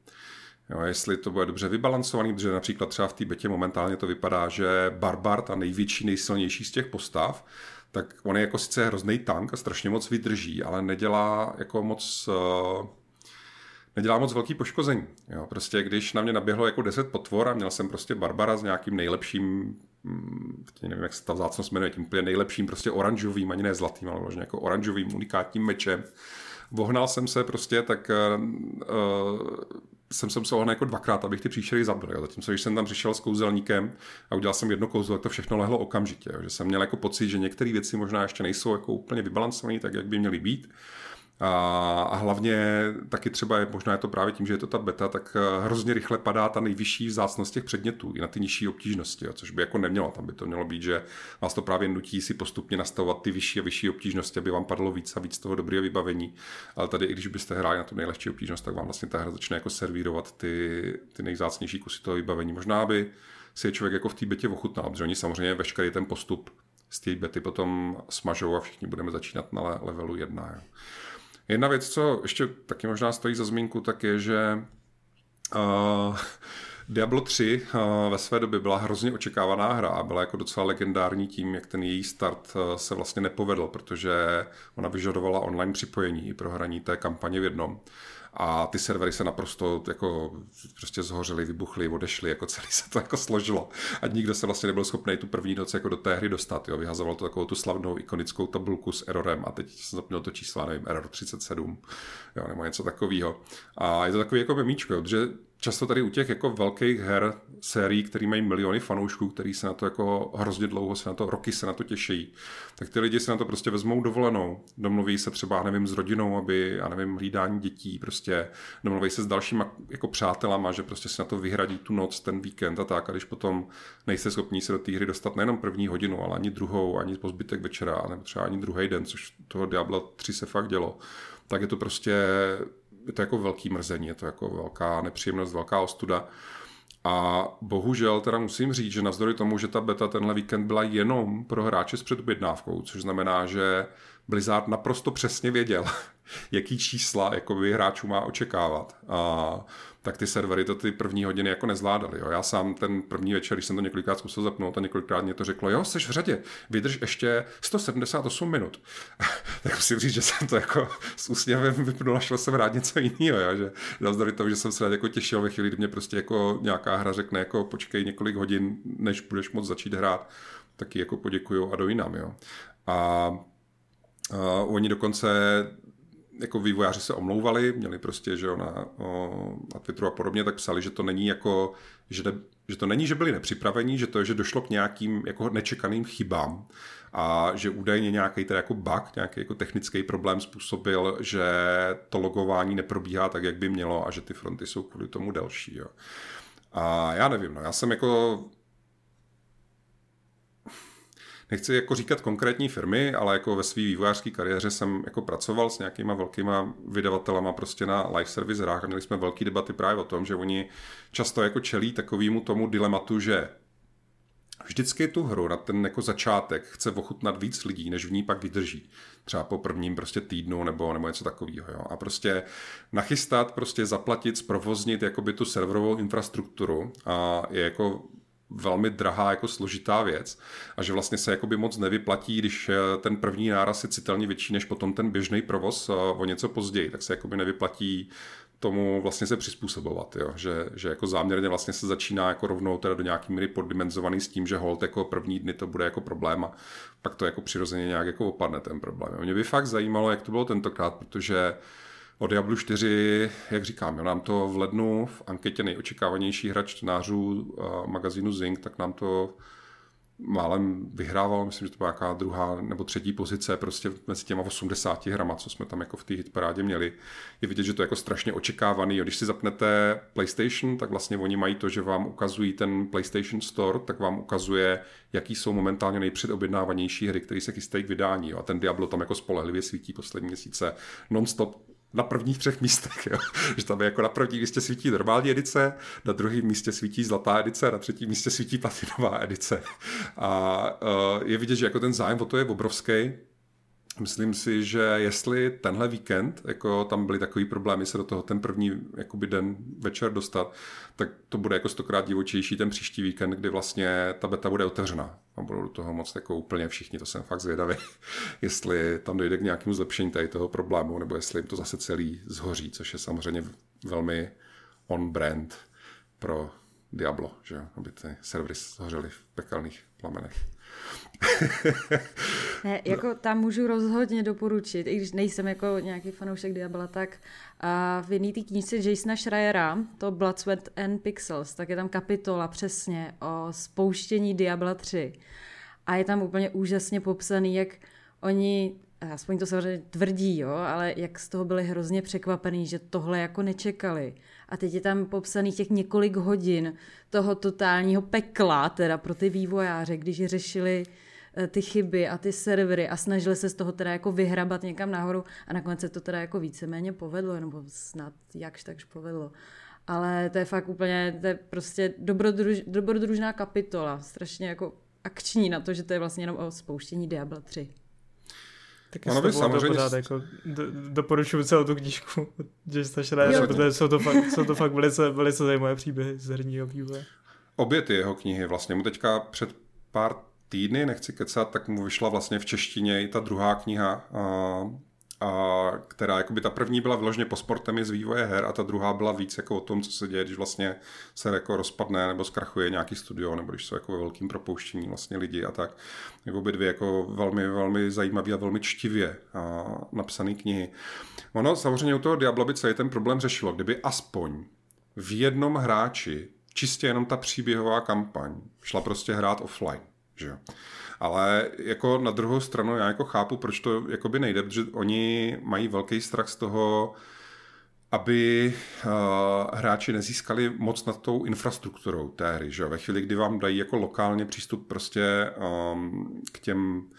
Jo, jestli to bude dobře vybalancovaný, protože například třeba v té betě momentálně to vypadá, že Barbar, ta největší, nejsilnější z těch postav, tak on je jako sice hrozný tank a strašně moc vydrží, ale nedělá jako moc uh, nedělá moc velký poškození. Jo, prostě když na mě naběhlo jako 10 potvor a měl jsem prostě Barbara s nějakým nejlepším, hm, nevím, jak se ta vzácnost jmenuje, tím úplně nejlepším prostě oranžovým, ani ne zlatým, ale vlastně jako oranžovým unikátním mečem. Vohnal jsem se prostě, tak uh, jsem se jako dvakrát, abych ty příšery zabil. Zatímco, když jsem tam přišel s kouzelníkem a udělal jsem jedno kouzlo, tak to všechno lehlo okamžitě. Jo. Že jsem měl jako pocit, že některé věci možná ještě nejsou jako úplně vybalancované tak, jak by měly být. A, a hlavně taky třeba je, možná je to právě tím, že je to ta beta, tak eh, hrozně rychle padá ta nejvyšší vzácnost těch předmětů i na ty nižší obtížnosti, jo, což by jako nemělo. Tam by to mělo být, že vás to právě nutí si postupně nastavovat ty vyšší a vyšší obtížnosti, aby vám padlo víc a víc toho dobrého vybavení. Ale tady, i když byste hráli na tu nejlehčí obtížnost, tak vám vlastně ta hra začne jako servírovat ty, ty nejzácnější kusy toho vybavení. Možná by si je člověk jako v té betě ochutnal, protože oni samozřejmě veškerý ten postup z té bety potom smažou a všichni budeme začínat na levelu 1. Jo. Jedna věc, co ještě taky možná stojí za zmínku, tak je, že uh, Diablo 3 uh, ve své době byla hrozně očekávaná hra a byla jako docela legendární tím, jak ten její start uh, se vlastně nepovedl, protože ona vyžadovala online připojení pro hraní té kampaně v jednom a ty servery se naprosto jako prostě zhořely, vybuchly, odešly, jako celý se to jako složilo. A nikdo se vlastně nebyl schopný tu první noc jako do té hry dostat. Jo. Vyhazoval to takovou tu slavnou ikonickou tabulku s errorem a teď jsem zapněl to číslo, nevím, error 37, jo, nebo něco takového. A je to takový jako memíčko, jo, protože často tady u těch jako velkých her, sérií, které mají miliony fanoušků, který se na to jako hrozně dlouho se na to, roky se na to těší, tak ty lidi se na to prostě vezmou dovolenou, domluví se třeba, nevím, s rodinou, aby, já nevím, hlídání dětí, prostě domluví se s dalšíma jako přátelama, že prostě se na to vyhradí tu noc, ten víkend a tak, a když potom nejste schopní se do té hry dostat nejenom první hodinu, ale ani druhou, ani po zbytek večera, nebo třeba ani druhý den, což toho Diablo 3 se fakt dělo, tak je to prostě je to jako velký mrzení, je to jako velká nepříjemnost, velká ostuda. A bohužel teda musím říct, že navzdory tomu, že ta beta tenhle víkend byla jenom pro hráče s předobjednávkou, což znamená, že Blizzard naprosto přesně věděl, jaký čísla jakoby, hráčů má očekávat. A tak ty servery to ty první hodiny jako nezvládaly. Jo. Já sám ten první večer, když jsem to několikrát zkusil zapnout a několikrát mě to řeklo, jo, jsi v řadě, vydrž ještě 178 minut. tak musím říct, že jsem to jako s úsměvem vypnul a šel jsem rád něco jiného, jo, že navzdory tomu, že jsem se rád jako těšil ve chvíli, kdy mě prostě jako nějaká hra řekne, jako počkej několik hodin, než budeš moct začít hrát, taky jako poděkuju a do jinam, jo. A Uh, oni dokonce jako vývojáři se omlouvali, měli prostě, že jo, na, o, na Twitteru a podobně, tak psali, že to není jako, že, ne, že to není, že byli nepřipravení, že to je, že došlo k nějakým jako nečekaným chybám a že údajně nějaký teda jako bug, nějaký jako technický problém způsobil, že to logování neprobíhá tak, jak by mělo a že ty fronty jsou kvůli tomu delší. Jo. A já nevím, no, já jsem jako nechci jako říkat konkrétní firmy, ale jako ve své vývojářské kariéře jsem jako pracoval s nějakýma velkýma vydavatelama prostě na live service hrách a měli jsme velké debaty právě o tom, že oni často jako čelí takovému tomu dilematu, že vždycky tu hru na ten jako začátek chce ochutnat víc lidí, než v ní pak vydrží. Třeba po prvním prostě týdnu nebo, nebo něco takového. Jo. A prostě nachystat, prostě zaplatit, zprovoznit jakoby tu serverovou infrastrukturu a je jako velmi drahá, jako složitá věc a že vlastně se jakoby moc nevyplatí, když eh, ten první náraz je citelně větší než potom ten běžný provoz eh, o něco později, tak se jakoby nevyplatí tomu vlastně se přizpůsobovat, jo? Že, že jako záměrně vlastně se začíná jako rovnou teda do nějaký míry poddimenzovaný s tím, že hold jako první dny to bude jako problém a pak to jako přirozeně nějak jako opadne ten problém. Mě by fakt zajímalo, jak to bylo tentokrát, protože O Diablo 4, jak říkám, jo, nám to v lednu v anketě nejočekávanější hra čtenářů magazínu Zing, tak nám to málem vyhrával, myslím, že to byla nějaká druhá nebo třetí pozice prostě mezi těma 80 hrama, co jsme tam jako v té hitparádě měli. Je vidět, že to je jako strašně očekávaný. Když si zapnete PlayStation, tak vlastně oni mají to, že vám ukazují ten PlayStation Store, tak vám ukazuje, jaký jsou momentálně nejpředobjednávanější hry, které se chystají k vydání. A ten Diablo tam jako spolehlivě svítí poslední měsíce non-stop na prvních třech místech, jo. že tam je jako na prvním místě svítí normální edice, na druhém místě svítí zlatá edice, na třetím místě svítí platinová edice. A uh, je vidět, že jako ten zájem o to je obrovský. Myslím si, že jestli tenhle víkend, jako tam byly takový problémy se do toho ten první jakoby den večer dostat, tak to bude jako stokrát divočejší ten příští víkend, kdy vlastně ta beta bude otevřená a budou do toho moc jako úplně všichni, to jsem fakt zvědavý, jestli tam dojde k nějakému zlepšení tady toho problému, nebo jestli jim to zase celý zhoří, což je samozřejmě velmi on-brand pro Diablo, že aby ty servery zhořely v pekelných plamenech. ne, jako tam můžu rozhodně doporučit, i když nejsem jako nějaký fanoušek Diabla, tak a v jedné té knížce Jasona Schreiera, to Blood, Sweat and Pixels, tak je tam kapitola přesně o spouštění Diabla 3. A je tam úplně úžasně popsaný, jak oni aspoň to samozřejmě tvrdí, jo, ale jak z toho byli hrozně překvapený, že tohle jako nečekali. A teď je tam popsaný těch několik hodin toho totálního pekla, teda pro ty vývojáře, když řešili ty chyby a ty servery a snažili se z toho teda jako vyhrabat někam nahoru a nakonec se to teda jako víceméně povedlo, nebo snad jakž takž povedlo. Ale to je fakt úplně, to je prostě dobrodruž, dobrodružná kapitola, strašně jako akční na to, že to je vlastně jenom o spouštění Diablo 3. Tak ono by samozřejmě... Pořád, jako, do, doporučuji celou tu knížku, že strašně rád, protože jsou to fakt, jsou to fakt velice, velice zajímavé příběhy z herního vývoje. Obě ty jeho knihy vlastně mu teďka před pár týdny, nechci kecat, tak mu vyšla vlastně v češtině i ta druhá kniha, a která jakoby ta první byla vložně po sportem z vývoje her a ta druhá byla víc jako o tom, co se děje, když vlastně se jako rozpadne nebo zkrachuje nějaký studio, nebo když jsou jako ve velkým propouštění vlastně lidi a tak. Jako by dvě jako velmi, velmi zajímavé a velmi čtivě a napsané knihy. Ono samozřejmě u toho Diablo by celý ten problém řešilo, kdyby aspoň v jednom hráči čistě jenom ta příběhová kampaň šla prostě hrát offline. Že jo? Ale jako na druhou stranu já jako chápu, proč to jakoby nejde, protože oni mají velký strach z toho, aby uh, hráči nezískali moc nad tou infrastrukturou té hry. Že? Ve chvíli, kdy vám dají jako lokálně přístup prostě um, k těm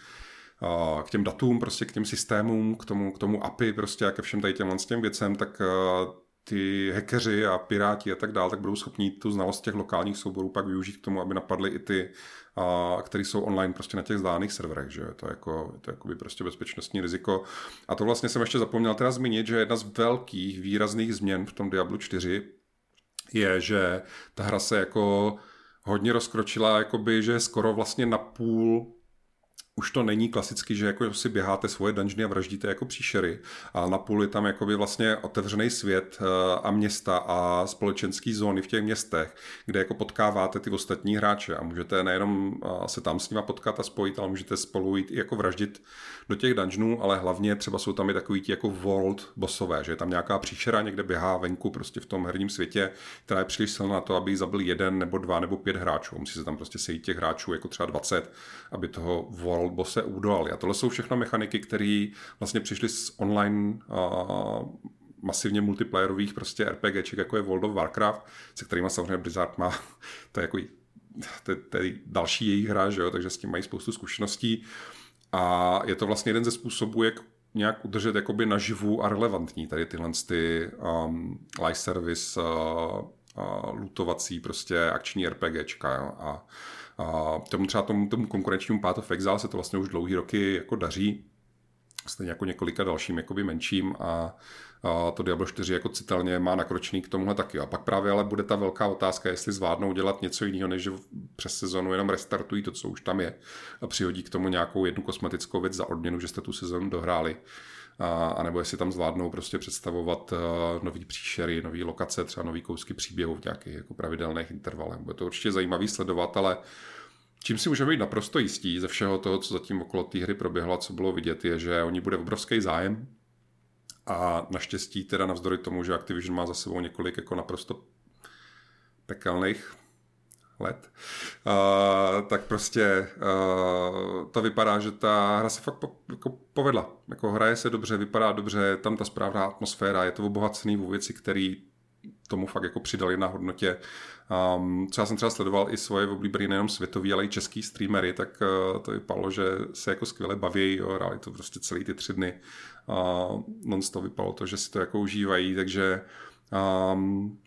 uh, k těm datům, prostě k těm systémům, k tomu, k tomu API prostě a ke všem tady těm, těm věcem, tak uh, ty hackeři a piráti a tak dále, tak budou schopni tu znalost těch lokálních souborů pak využít k tomu, aby napadli i ty a který jsou online prostě na těch vzdálených serverech, že je to jako, je to jakoby prostě bezpečnostní riziko. A to vlastně jsem ještě zapomněl teda zmínit, že jedna z velkých výrazných změn v tom Diablo 4 je, že ta hra se jako hodně rozkročila, jakoby, že skoro vlastně na půl už to není klasicky, že jako si běháte svoje dungeony a vraždíte jako příšery, a na půl je tam jakoby vlastně otevřený svět eh, a města a společenský zóny v těch městech, kde jako potkáváte ty ostatní hráče a můžete nejenom eh, se tam s nima potkat a spojit, ale můžete spolu jít i jako vraždit do těch dungeonů, ale hlavně třeba jsou tam i takový ti jako world bossové, že je tam nějaká příšera někde běhá venku prostě v tom herním světě, která je příliš silná na to, aby zabil jeden nebo dva nebo pět hráčů. Musí se tam prostě sejít těch hráčů jako třeba 20, aby toho world bosse udolali. A tohle jsou všechno mechaniky, které vlastně přišly z online uh, masivně multiplayerových prostě RPGček, jako je World of Warcraft, se kterými samozřejmě Blizzard má, to je jako to, to je další jejich hra, že jo? takže s tím mají spoustu zkušeností. A je to vlastně jeden ze způsobů, jak nějak udržet jakoby naživu a relevantní tady tyhle ty um, live service uh, uh, lutovací prostě akční RPGčka. Jo? A, a tomu třeba tomu, tomu konkurenčnímu Path of Exile se to vlastně už dlouhý roky jako daří, stejně jako několika dalším jakoby menším a a to Diablo 4 jako citelně má nakročený k tomuhle taky. A pak právě ale bude ta velká otázka, jestli zvládnou dělat něco jiného, než přes sezonu jenom restartují to, co už tam je a přihodí k tomu nějakou jednu kosmetickou věc za odměnu, že jste tu sezonu dohráli. A, nebo jestli tam zvládnou prostě představovat uh, nový příšery, nové lokace, třeba nový kousky příběhu v nějakých jako pravidelných intervalech. Bude to určitě zajímavý sledovat, ale Čím si můžeme být naprosto jistí ze všeho toho, co zatím okolo té hry proběhlo a co bylo vidět, je, že oni bude obrovský zájem a naštěstí teda navzdory tomu, že Activision má za sebou několik jako naprosto pekelných let, uh, tak prostě uh, to vypadá, že ta hra se fakt po, jako povedla. Jako hraje se dobře, vypadá dobře, tam ta správná atmosféra, je to obohacený o věci, které tomu fakt jako přidali na hodnotě. Um, třeba jsem třeba sledoval i svoje oblíbené nejenom světový, ale i český streamery, tak uh, to vypadalo, že se jako skvěle baví, jo, hráli to prostě celý ty tři dny. Uh, non to vypadalo to, že si to jako užívají, takže um,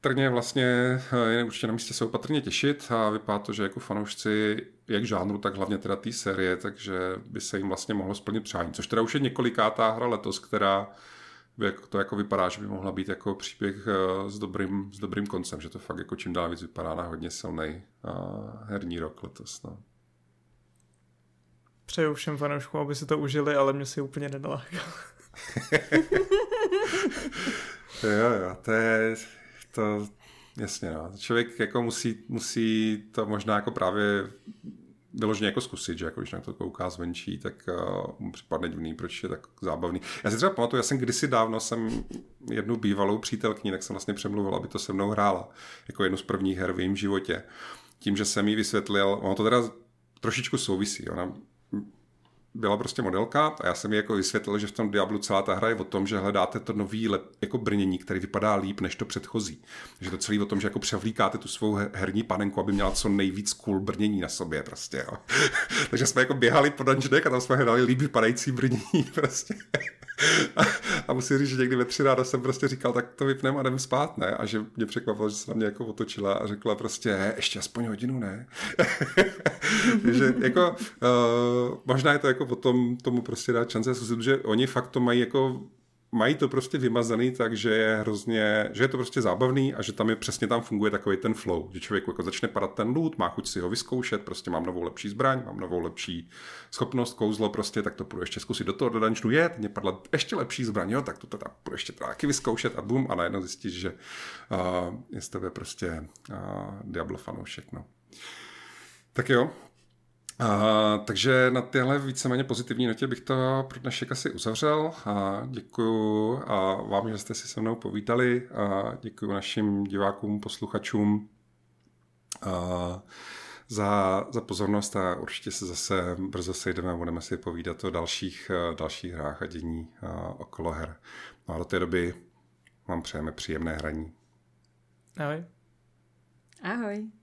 opatrně vlastně eh, je určitě na místě se opatrně těšit a vypadá to, že jako fanoušci jak žánru, tak hlavně teda té série, takže by se jim vlastně mohlo splnit přání. Což teda už je několikátá hra letos, která jak to jako vypadá, že by mohla být jako příběh eh, s dobrým, s dobrým koncem, že to fakt jako čím dál víc vypadá na hodně silný herní rok letos. No. Přeju všem fanouškům, aby si to užili, ale mě si úplně nenalákal. jo, jo, to je, to, jasně no. Člověk jako musí, musí to možná jako právě vyloženě jako zkusit, že jako když na to kouká zvenčí, tak uh, mu připadne divný, proč je tak zábavný. Já si třeba pamatuju, já jsem kdysi dávno jsem jednu bývalou přítelkyni, tak jsem vlastně přemluvil, aby to se mnou hrála, jako jednu z prvních her v jejím životě. Tím, že jsem jí vysvětlil, ono to teda trošičku souvisí, ona byla prostě modelka a já jsem jí jako vysvětlil, že v tom Diablu celá ta hra je o tom, že hledáte to nový lep, jako brnění, který vypadá líp než to předchozí. Že to celý o tom, že jako převlíkáte tu svou herní panenku, aby měla co nejvíc cool brnění na sobě prostě, jo. Takže jsme jako běhali po dungeonech a tam jsme hledali líp vypadající brnění prostě. a, a musím říct, že někdy ve tři ráda jsem prostě říkal, tak to vypneme a jdeme spát, ne? A že mě překvapilo, že se na mě jako otočila a řekla prostě, ještě aspoň hodinu, ne? že jako uh, možná je to jako potom tomu prostě dát šance, že oni fakt to mají jako mají to prostě vymazaný tak, že je hrozně, že je to prostě zábavný a že tam je přesně tam funguje takový ten flow, že člověk jako začne padat ten loot, má chuť si ho vyzkoušet, prostě mám novou lepší zbraň, mám novou lepší schopnost, kouzlo prostě, tak to půjdu ještě zkusit do toho do dungeonu, je, mě padla ještě lepší zbraň, jo, tak to teda půjdu ještě taky vyzkoušet a bum a najednou zjistíš, že uh, je z tebe prostě uh, Diablo fanoušek, no. Tak jo, a, takže na téhle víceméně pozitivní notě bych to pro dnešek asi uzavřel. A děkuju a vám, že jste si se mnou povítali. A děkuju našim divákům, posluchačům a za, za pozornost a určitě se zase brzo sejdeme a budeme si povídat o dalších, dalších hrách a dění a okolo her. No a do té doby vám přejeme příjemné hraní. Ahoj. Ahoj.